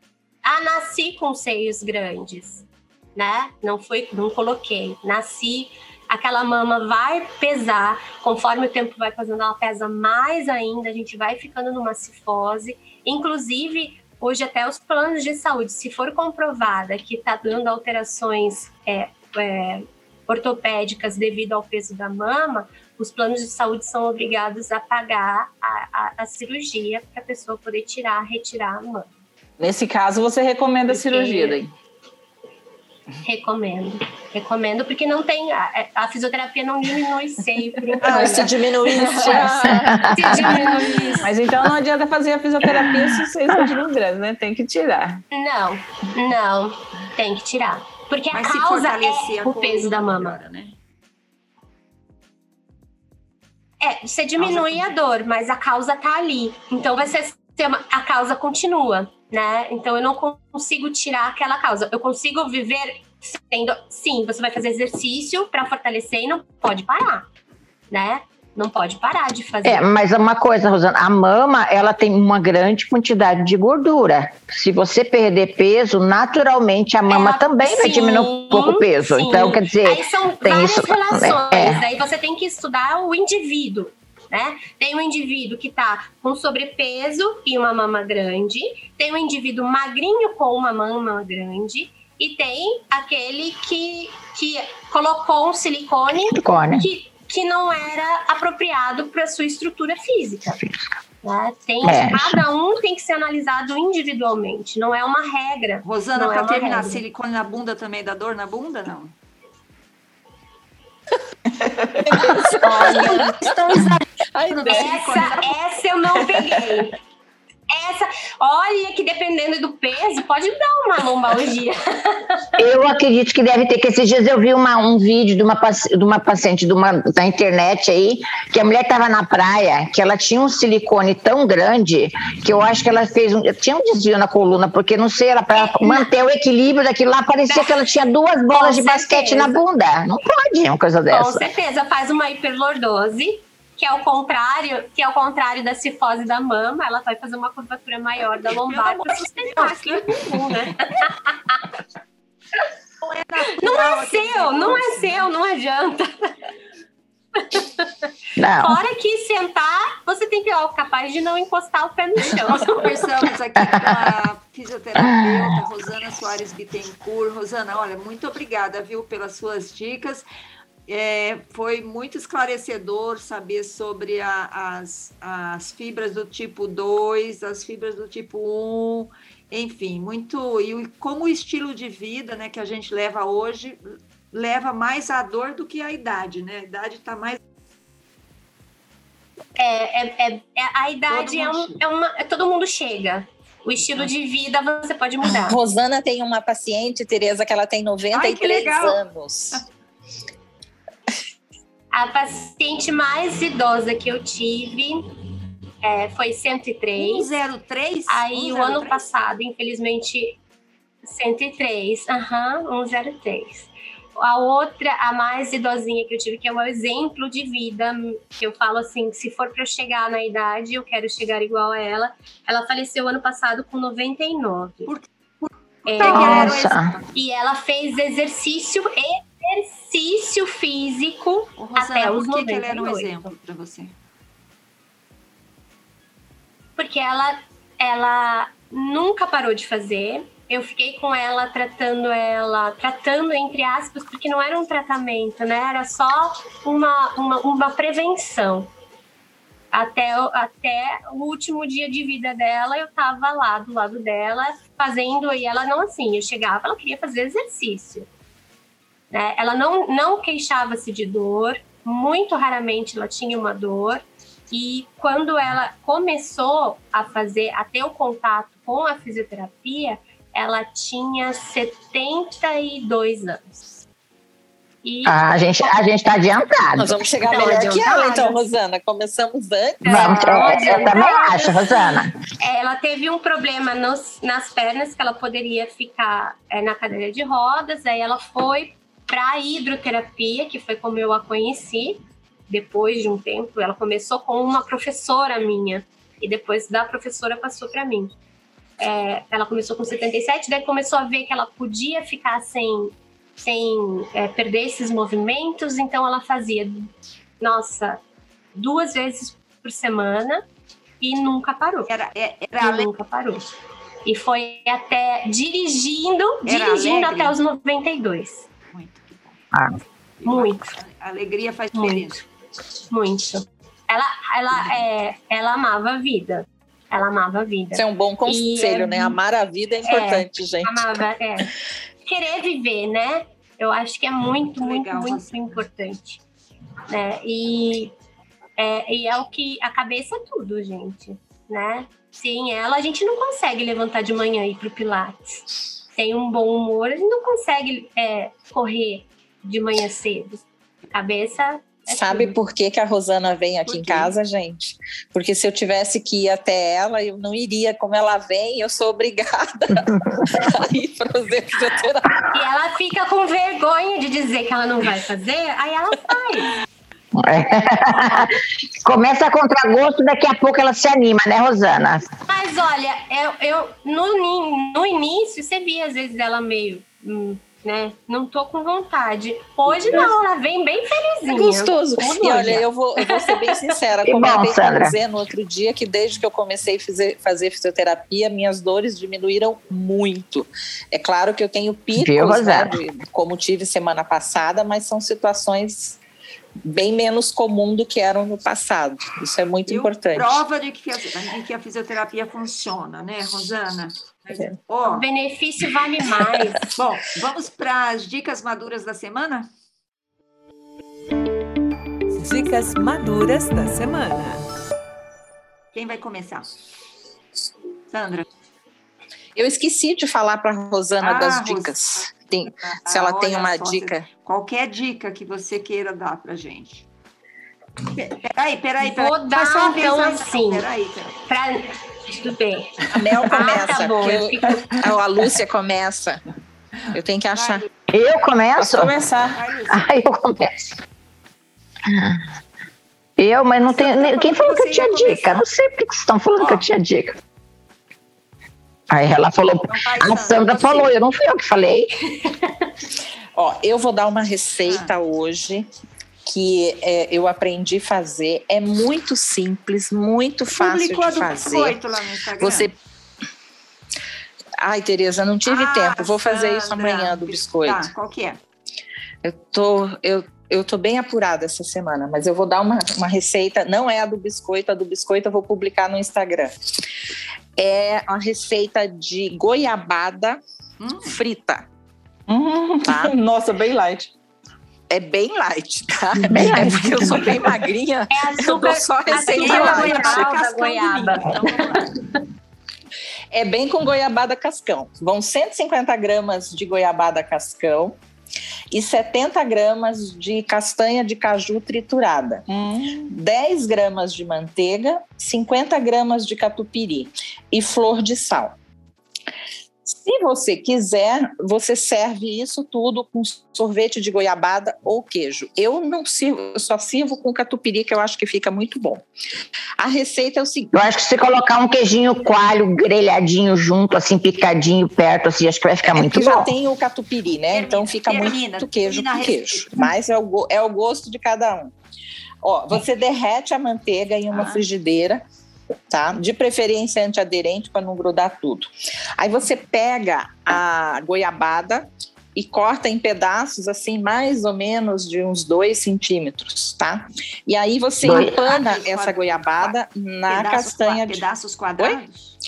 Ah, nasci com seios grandes, né? Não foi, não coloquei. Nasci, aquela mama vai pesar, conforme o tempo vai passando, ela pesa mais ainda, a gente vai ficando numa cifose. Inclusive, hoje até os planos de saúde, se for comprovada que está dando alterações é, é, ortopédicas devido ao peso da mama, os planos de saúde são obrigados a pagar a, a, a cirurgia para a pessoa poder tirar, retirar a mama. Nesse caso, você recomenda porque... a cirurgia, daí? Recomendo. Recomendo, porque não tem. A, a fisioterapia não diminui sempre. Ah, se diminuir. se diminui. Mas então não adianta fazer a fisioterapia se vocês continuam grandes, né? Tem que tirar. Não, não. Tem que tirar. Porque Mas a causa é o peso da mama. Melhora, né? É, você diminui a, a dor, mas a causa tá ali. Então vai ser a causa continua, né? Então eu não consigo tirar aquela causa. Eu consigo viver sendo, sim, você vai fazer exercício para fortalecer e não pode parar, né? Não pode parar de fazer. É, mas uma coisa, Rosana, a mama, ela tem uma grande quantidade de gordura. Se você perder peso, naturalmente a mama ela, também sim, vai diminuir um pouco o peso. Sim. Então, quer dizer, Aí são tem várias isso, relações. É. Aí você tem que estudar o indivíduo. Né? Tem um indivíduo que está com sobrepeso e uma mama grande, tem um indivíduo magrinho com uma mama grande, e tem aquele que, que colocou um silicone, silicone. Que, que não era apropriado para sua estrutura física. Né? Tem, é. Cada um tem que ser analisado individualmente, não é uma regra. Rosana, para é terminar, regra. silicone na bunda também dá dor na bunda, não? Olha, estão essa, essa eu não peguei essa. Olha que dependendo do peso, pode dar uma lombalgia. Eu acredito que deve ter, que esses dias eu vi uma, um vídeo de uma, de uma paciente de uma, da internet aí, que a mulher estava na praia, que ela tinha um silicone tão grande que eu acho que ela fez um. Tinha um desvio na coluna, porque não sei, era para é, manter o equilíbrio daquilo lá, parecia que ela tinha duas bolas de basquete na bunda. Não pode uma coisa dessa. Com certeza, faz uma hiperlordose que é o contrário, que é o contrário da cifose da mama, ela vai fazer uma curvatura maior da lombar para sustentar aqui bumbum, né? Não é seu, não é seu, não adianta. Não. Fora que sentar, você tem que ser capaz de não encostar o pé no chão. Nós conversamos aqui com a fisioterapeuta Rosana Soares Bittencourt. Rosana, olha, muito obrigada, viu, pelas suas dicas. É, foi muito esclarecedor saber sobre a, as, as fibras do tipo 2, as fibras do tipo 1, enfim, muito. E como o estilo de vida né, que a gente leva hoje leva mais a dor do que a idade, né? A idade está mais. É, é, é, é a idade é, um, é uma. É, todo mundo chega. O estilo de vida você pode mudar. Rosana tem uma paciente, Tereza, que ela tem 93 Ai, anos. A paciente mais idosa que eu tive é, foi 103. 103? Aí 103? o ano passado, infelizmente, 103. Aham, uhum, 103. A outra, a mais idosinha que eu tive, que é um exemplo de vida, que eu falo assim, se for para eu chegar na idade, eu quero chegar igual a ela. Ela faleceu ano passado com 99. Por, por, é, Nossa. E ela fez exercício e exercício físico Rosana, até os por que, que ela era um exemplo para você? Porque ela, ela nunca parou de fazer. Eu fiquei com ela tratando ela, tratando entre aspas, porque não era um tratamento, né? Era só uma, uma, uma prevenção. Até, até o último dia de vida dela, eu tava lá do lado dela, fazendo, e ela não assim, eu chegava, ela queria fazer exercício. Né? Ela não, não queixava-se de dor, muito raramente ela tinha uma dor. E quando ela começou a fazer, a ter o contato com a fisioterapia, ela tinha 72 anos. E... Ah, a gente a gente está adiantado. Nós vamos chegar então, melhor que ela, então, Rosana. Começamos antes. Vamos, é, eu também acho, Rosana. É, ela teve um problema nos, nas pernas, que ela poderia ficar é, na cadeira de rodas. Aí ela foi para a hidroterapia, que foi como eu a conheci. Depois de um tempo, ela começou com uma professora minha. E depois da professora passou para mim. É, ela começou com 77, daí começou a ver que ela podia ficar sem sem é, perder esses movimentos, então ela fazia, nossa, duas vezes por semana e nunca parou. Era, é, era e nunca parou. E foi até dirigindo, era dirigindo alegre. até os 92. Muito. Ah. Muito. A alegria faz diferença. Muito. Muito. Ela, ela, é, ela amava a vida. Ela amava a vida. Isso é um bom conselho, e, né? Amar a vida é, é importante, é, gente. Amava, é querer viver, né? Eu acho que é muito, muito, Legal, muito você. importante. Né? E, é, e é o que a cabeça é tudo, gente, né? Sem ela, a gente não consegue levantar de manhã e ir pro Pilates. Sem um bom humor, a gente não consegue é, correr de manhã cedo. Cabeça é Sabe tudo. por que, que a Rosana vem aqui em casa, gente? Porque se eu tivesse que ir até ela, eu não iria. Como ela vem, eu sou obrigada a ir fazer fisioterapia. E ela fica com vergonha de dizer que ela não vai fazer, aí ela faz. Começa a contragosto, daqui a pouco ela se anima, né, Rosana? Mas olha, eu, eu no, no início você via às vezes ela meio. Hum, né? Não tô com vontade. Hoje não, ela vem bem felizinha. É gostoso. E olha, eu vou, eu vou ser bem sincera. Comentei com você no outro dia que desde que eu comecei a fazer, fazer fisioterapia, minhas dores diminuíram muito. É claro que eu tenho picos, né, como tive semana passada, mas são situações bem menos comum do que eram no passado. Isso é muito e importante. Prova de que, a, de que a fisioterapia funciona, né, Rosana? Oh. O benefício vale mais. Bom, vamos para as dicas maduras da semana? Dicas maduras da semana. Quem vai começar? Sandra. Eu esqueci de falar para a Rosana ah, das dicas. Tem, ah, se ela tem uma dica. Qualquer dica que você queira dar para gente. Peraí, peraí, peraí. Vou dar só então assim. Peraí, peraí. Pra tudo bem. A Mel começa. Ah, tá bom, eu fico... A Lúcia começa. Eu tenho que achar. Eu começo? Posso começar. Ah, eu começo. Eu, mas não tenho. Quem falou que eu tinha dica? Não sei porque vocês estão falando que eu tinha dica. Aí ela falou. Então a Sandra falou, eu não fui eu que falei. Ó, eu vou dar uma receita ah. hoje que é, eu aprendi a fazer. É muito simples, muito fácil Publicou de fazer. Lá no Instagram. Você Ai, Tereza, não tive ah, tempo. Vou fazer Sandra. isso amanhã do biscoito. Tá, qual que é? Eu tô, eu, eu tô bem apurada essa semana, mas eu vou dar uma, uma receita. Não é a do biscoito, a do biscoito eu vou publicar no Instagram. É uma receita de goiabada hum. frita. Hum, tá? Nossa, bem light é bem light, tá? É, bem light. é porque eu sou bem magrinha. É açúcar, eu dou só receita light. Goiabada, goiaba. É bem com goiabada cascão. Vão 150 gramas de goiabada cascão e 70 gramas de castanha de caju triturada, hum. 10 gramas de manteiga, 50 gramas de catupiry e flor de sal. Se você quiser, você serve isso tudo com sorvete de goiabada ou queijo. Eu não sirvo, eu só sirvo com catupiry, que eu acho que fica muito bom. A receita é o seguinte: eu acho que se colocar um queijinho coalho grelhadinho junto, assim, picadinho perto, assim, acho que vai ficar é muito bom. já tem o catupiry, né? Termina, então fica termina, muito queijo com queijo. Mas é o, é o gosto de cada um. Ó, você derrete a manteiga em uma ah. frigideira tá? De preferência antiaderente para não grudar tudo. Aí você pega a goiabada e corta em pedaços assim, mais ou menos de uns dois centímetros, tá? E aí você Dois. empana ah, essa goiabada na pedaços, castanha de pedaços quadrados.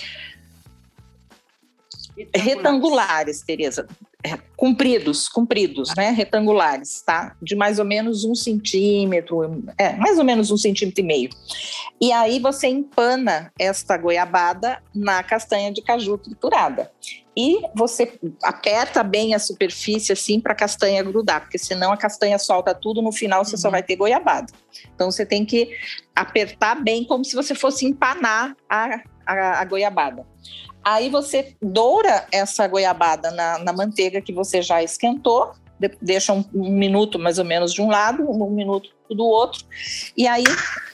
Oi? Retangulares, Tereza. É, compridos, compridos, né? Retangulares, tá? De mais ou menos um centímetro, é, mais ou menos um centímetro e meio. E aí você empana esta goiabada na castanha de caju triturada. E você aperta bem a superfície assim para a castanha grudar, porque senão a castanha solta tudo, no final você uhum. só vai ter goiabada. Então você tem que apertar bem como se você fosse empanar a, a, a goiabada. Aí você doura essa goiabada na, na manteiga que você já esquentou, de, deixa um, um, minuto mais ou menos de um lado, um minuto do outro, e aí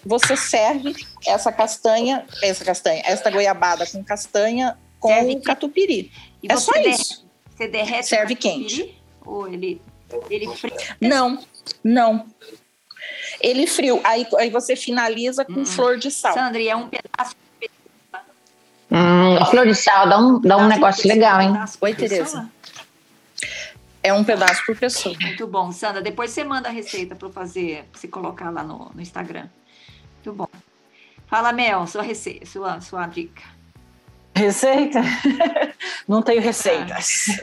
você serve essa castanha, essa castanha, essa goiabada com castanha com serve catupiry. E é só isso. Você derrete serve quente. Ou ele ele frio? Não, não. Ele frio. Aí, aí você finaliza com hum. flor de sal. Sandra, é um pedaço Hum, a flor de sal dá um, dá um negócio legal, hein? Oi, Tereza. É um pedaço por pessoa. Muito bom, Sandra. Depois você manda a receita para fazer, pra você colocar lá no, no Instagram. Muito bom. Fala, Mel, sua receita, sua, sua dica. Receita? não tenho receitas.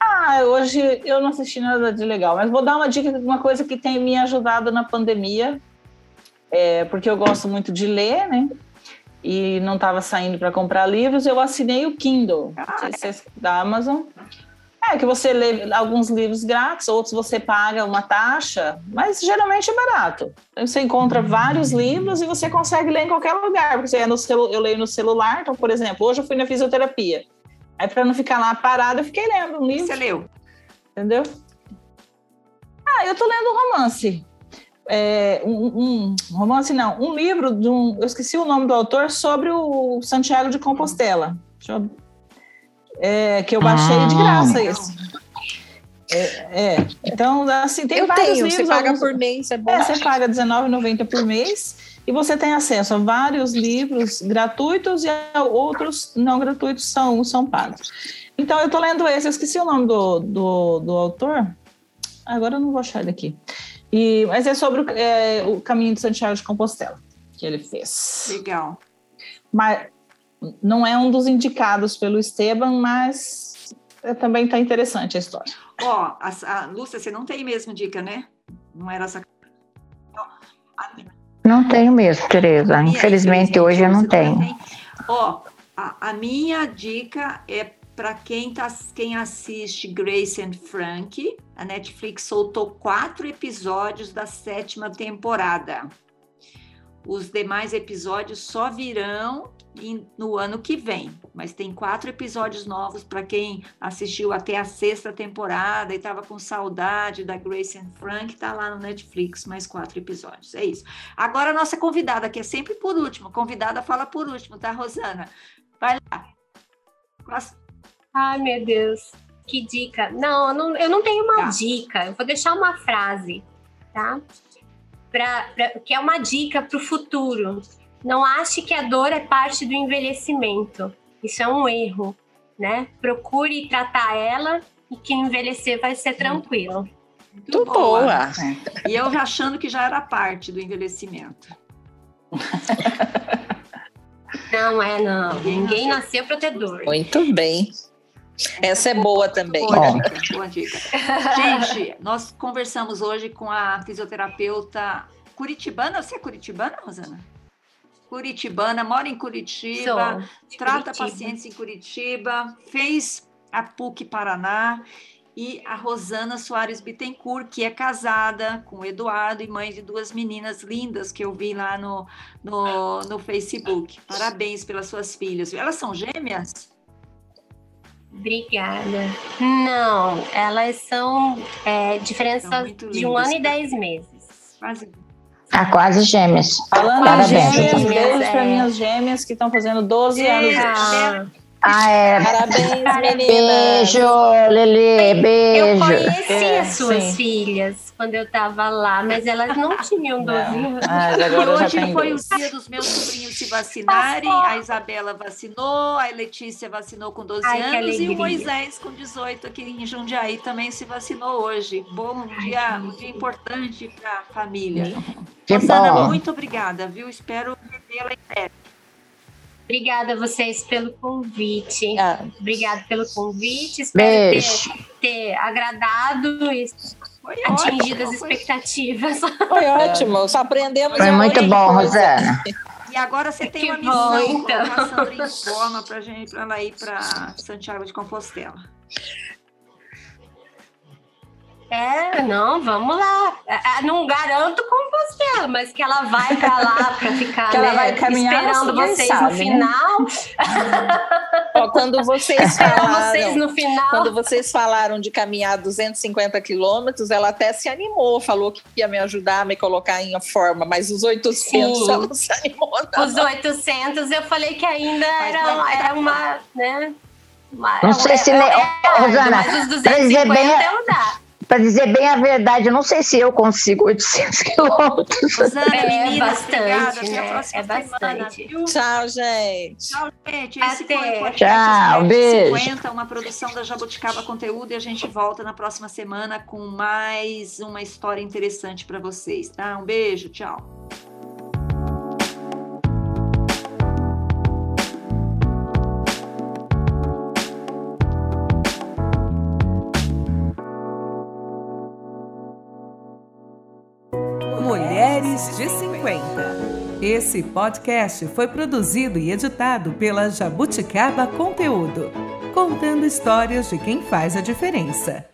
Ah. ah, hoje eu não assisti nada de legal, mas vou dar uma dica de uma coisa que tem me ajudado na pandemia, é, porque eu gosto muito de ler, né? E não estava saindo para comprar livros, eu assinei o Kindle ah, é. da Amazon. É que você lê alguns livros grátis, outros você paga uma taxa, mas geralmente é barato. Você encontra vários livros e você consegue ler em qualquer lugar, porque você é no celu eu leio no celular. Então, por exemplo, hoje eu fui na fisioterapia. Aí, para não ficar lá parada, eu fiquei lendo um livro. Você leu? Entendeu? Ah, eu tô lendo um romance é, um, um, romance, não, um livro de um, eu esqueci o nome do autor, sobre o Santiago de Compostela. Eu, é, que eu baixei ah, de graça esse. É, é, então, assim, tem eu vários tenho, livros. Você paga alguns, por mês, é bom. É, você paga R$19,90 por mês e você tem acesso a vários livros gratuitos e outros não gratuitos são, são pagos. Então, eu estou lendo esse, eu esqueci o nome do, do, do autor. Agora eu não vou achar ele aqui. E, mas é sobre o, é, o caminho de Santiago de Compostela que ele fez. Legal. Mas não é um dos indicados pelo Esteban, mas é, também está interessante a história. Ó, oh, a, a, Lúcia, você não tem mesmo dica, né? Não era essa. Não tenho mesmo, Tereza. Infelizmente, hoje eu não tenho. Ó, oh, a, a minha dica é para quem, tá, quem assiste Grace and Frank, a Netflix soltou quatro episódios da sétima temporada. Os demais episódios só virão no ano que vem, mas tem quatro episódios novos para quem assistiu até a sexta temporada e estava com saudade da Grace and Frank, tá lá no Netflix, mais quatro episódios. É isso. Agora a nossa convidada, que é sempre por último, convidada fala por último, tá, Rosana? Vai lá. Ai, meu Deus. Que dica. Não, eu não, eu não tenho uma tá. dica. Eu vou deixar uma frase, tá? Pra, pra, que é uma dica para o futuro. Não ache que a dor é parte do envelhecimento. Isso é um erro, né? Procure tratar ela e que envelhecer vai ser tranquilo. Muito boa. boa. E eu achando que já era parte do envelhecimento. Não é, não. Ninguém nasceu para ter dor. Muito bem. Essa é boa também. Boa dica, boa dica. Gente, nós conversamos hoje com a fisioterapeuta curitibana. Você é curitibana, Rosana? Curitibana, mora em Curitiba, Sou, trata Curitiba. pacientes em Curitiba, fez a PUC Paraná e a Rosana Soares Bittencourt, que é casada com o Eduardo e mãe de duas meninas lindas que eu vi lá no, no, no Facebook. Parabéns pelas suas filhas. Elas são gêmeas? Obrigada. Não, elas são é, diferenças de um ano e dez meses. Quase. Ah, quase gêmeas. Falando Parabéns. gêmeas, beijos é. para minhas gêmeas que estão fazendo 12 anos. Ah. Ah, é. Parabéns, meninas. Beijo, Lili, beijo. Eu conheci é, as suas sim. filhas quando eu estava lá, mas elas não tinham 12 anos. Ah, hoje foi o dia dos meus sobrinhos se vacinarem. A Isabela vacinou, a Letícia vacinou com 12 Ai, anos e o Moisés com 18 aqui em Jundiaí também se vacinou hoje. Bom dia, um dia importante para a família. Que Rosana, bom. muito obrigada, viu? Espero vê-la em breve. Obrigada a vocês pelo convite. Ah. Obrigada pelo convite. Espero Beijo. ter, ter agradado e foi atingido ótimo, as expectativas. Foi ótimo, só aprendemos. Foi muito bom, Rosana. E agora você tem que uma missão, bom, então. a Sandra informa para gente, para ela ir para Santiago de Compostela. É, não, vamos lá. É, é, não garanto Compostela, mas que ela vai para lá para ficar que ela né, vai caminhar esperando vocês sabe, no né? final. Ó, quando vocês falaram, vocês no final. Quando vocês falaram de caminhar 250 quilômetros, ela até se animou, falou que ia me ajudar a me colocar em forma, mas os 800 Sim. ela não se animou. Não. Os 800 eu falei que ainda era, era uma, né? Uma, não sei se... É, é, Rosana, mas os 250 bem, eu dá. Para dizer bem a verdade, eu não sei se eu consigo 800 quilômetros. Rosana, é, menina, bastante, né? É bastante. Tchau, gente. Tchau, gente. Esse Até. Tchau, beijo. 50, uma produção da Jabuticaba Conteúdo e a gente volta na próxima semana com mais uma história interessante para vocês, tá? Um beijo, tchau. De 50. Esse podcast foi produzido e editado pela Jabuticaba Conteúdo, contando histórias de quem faz a diferença.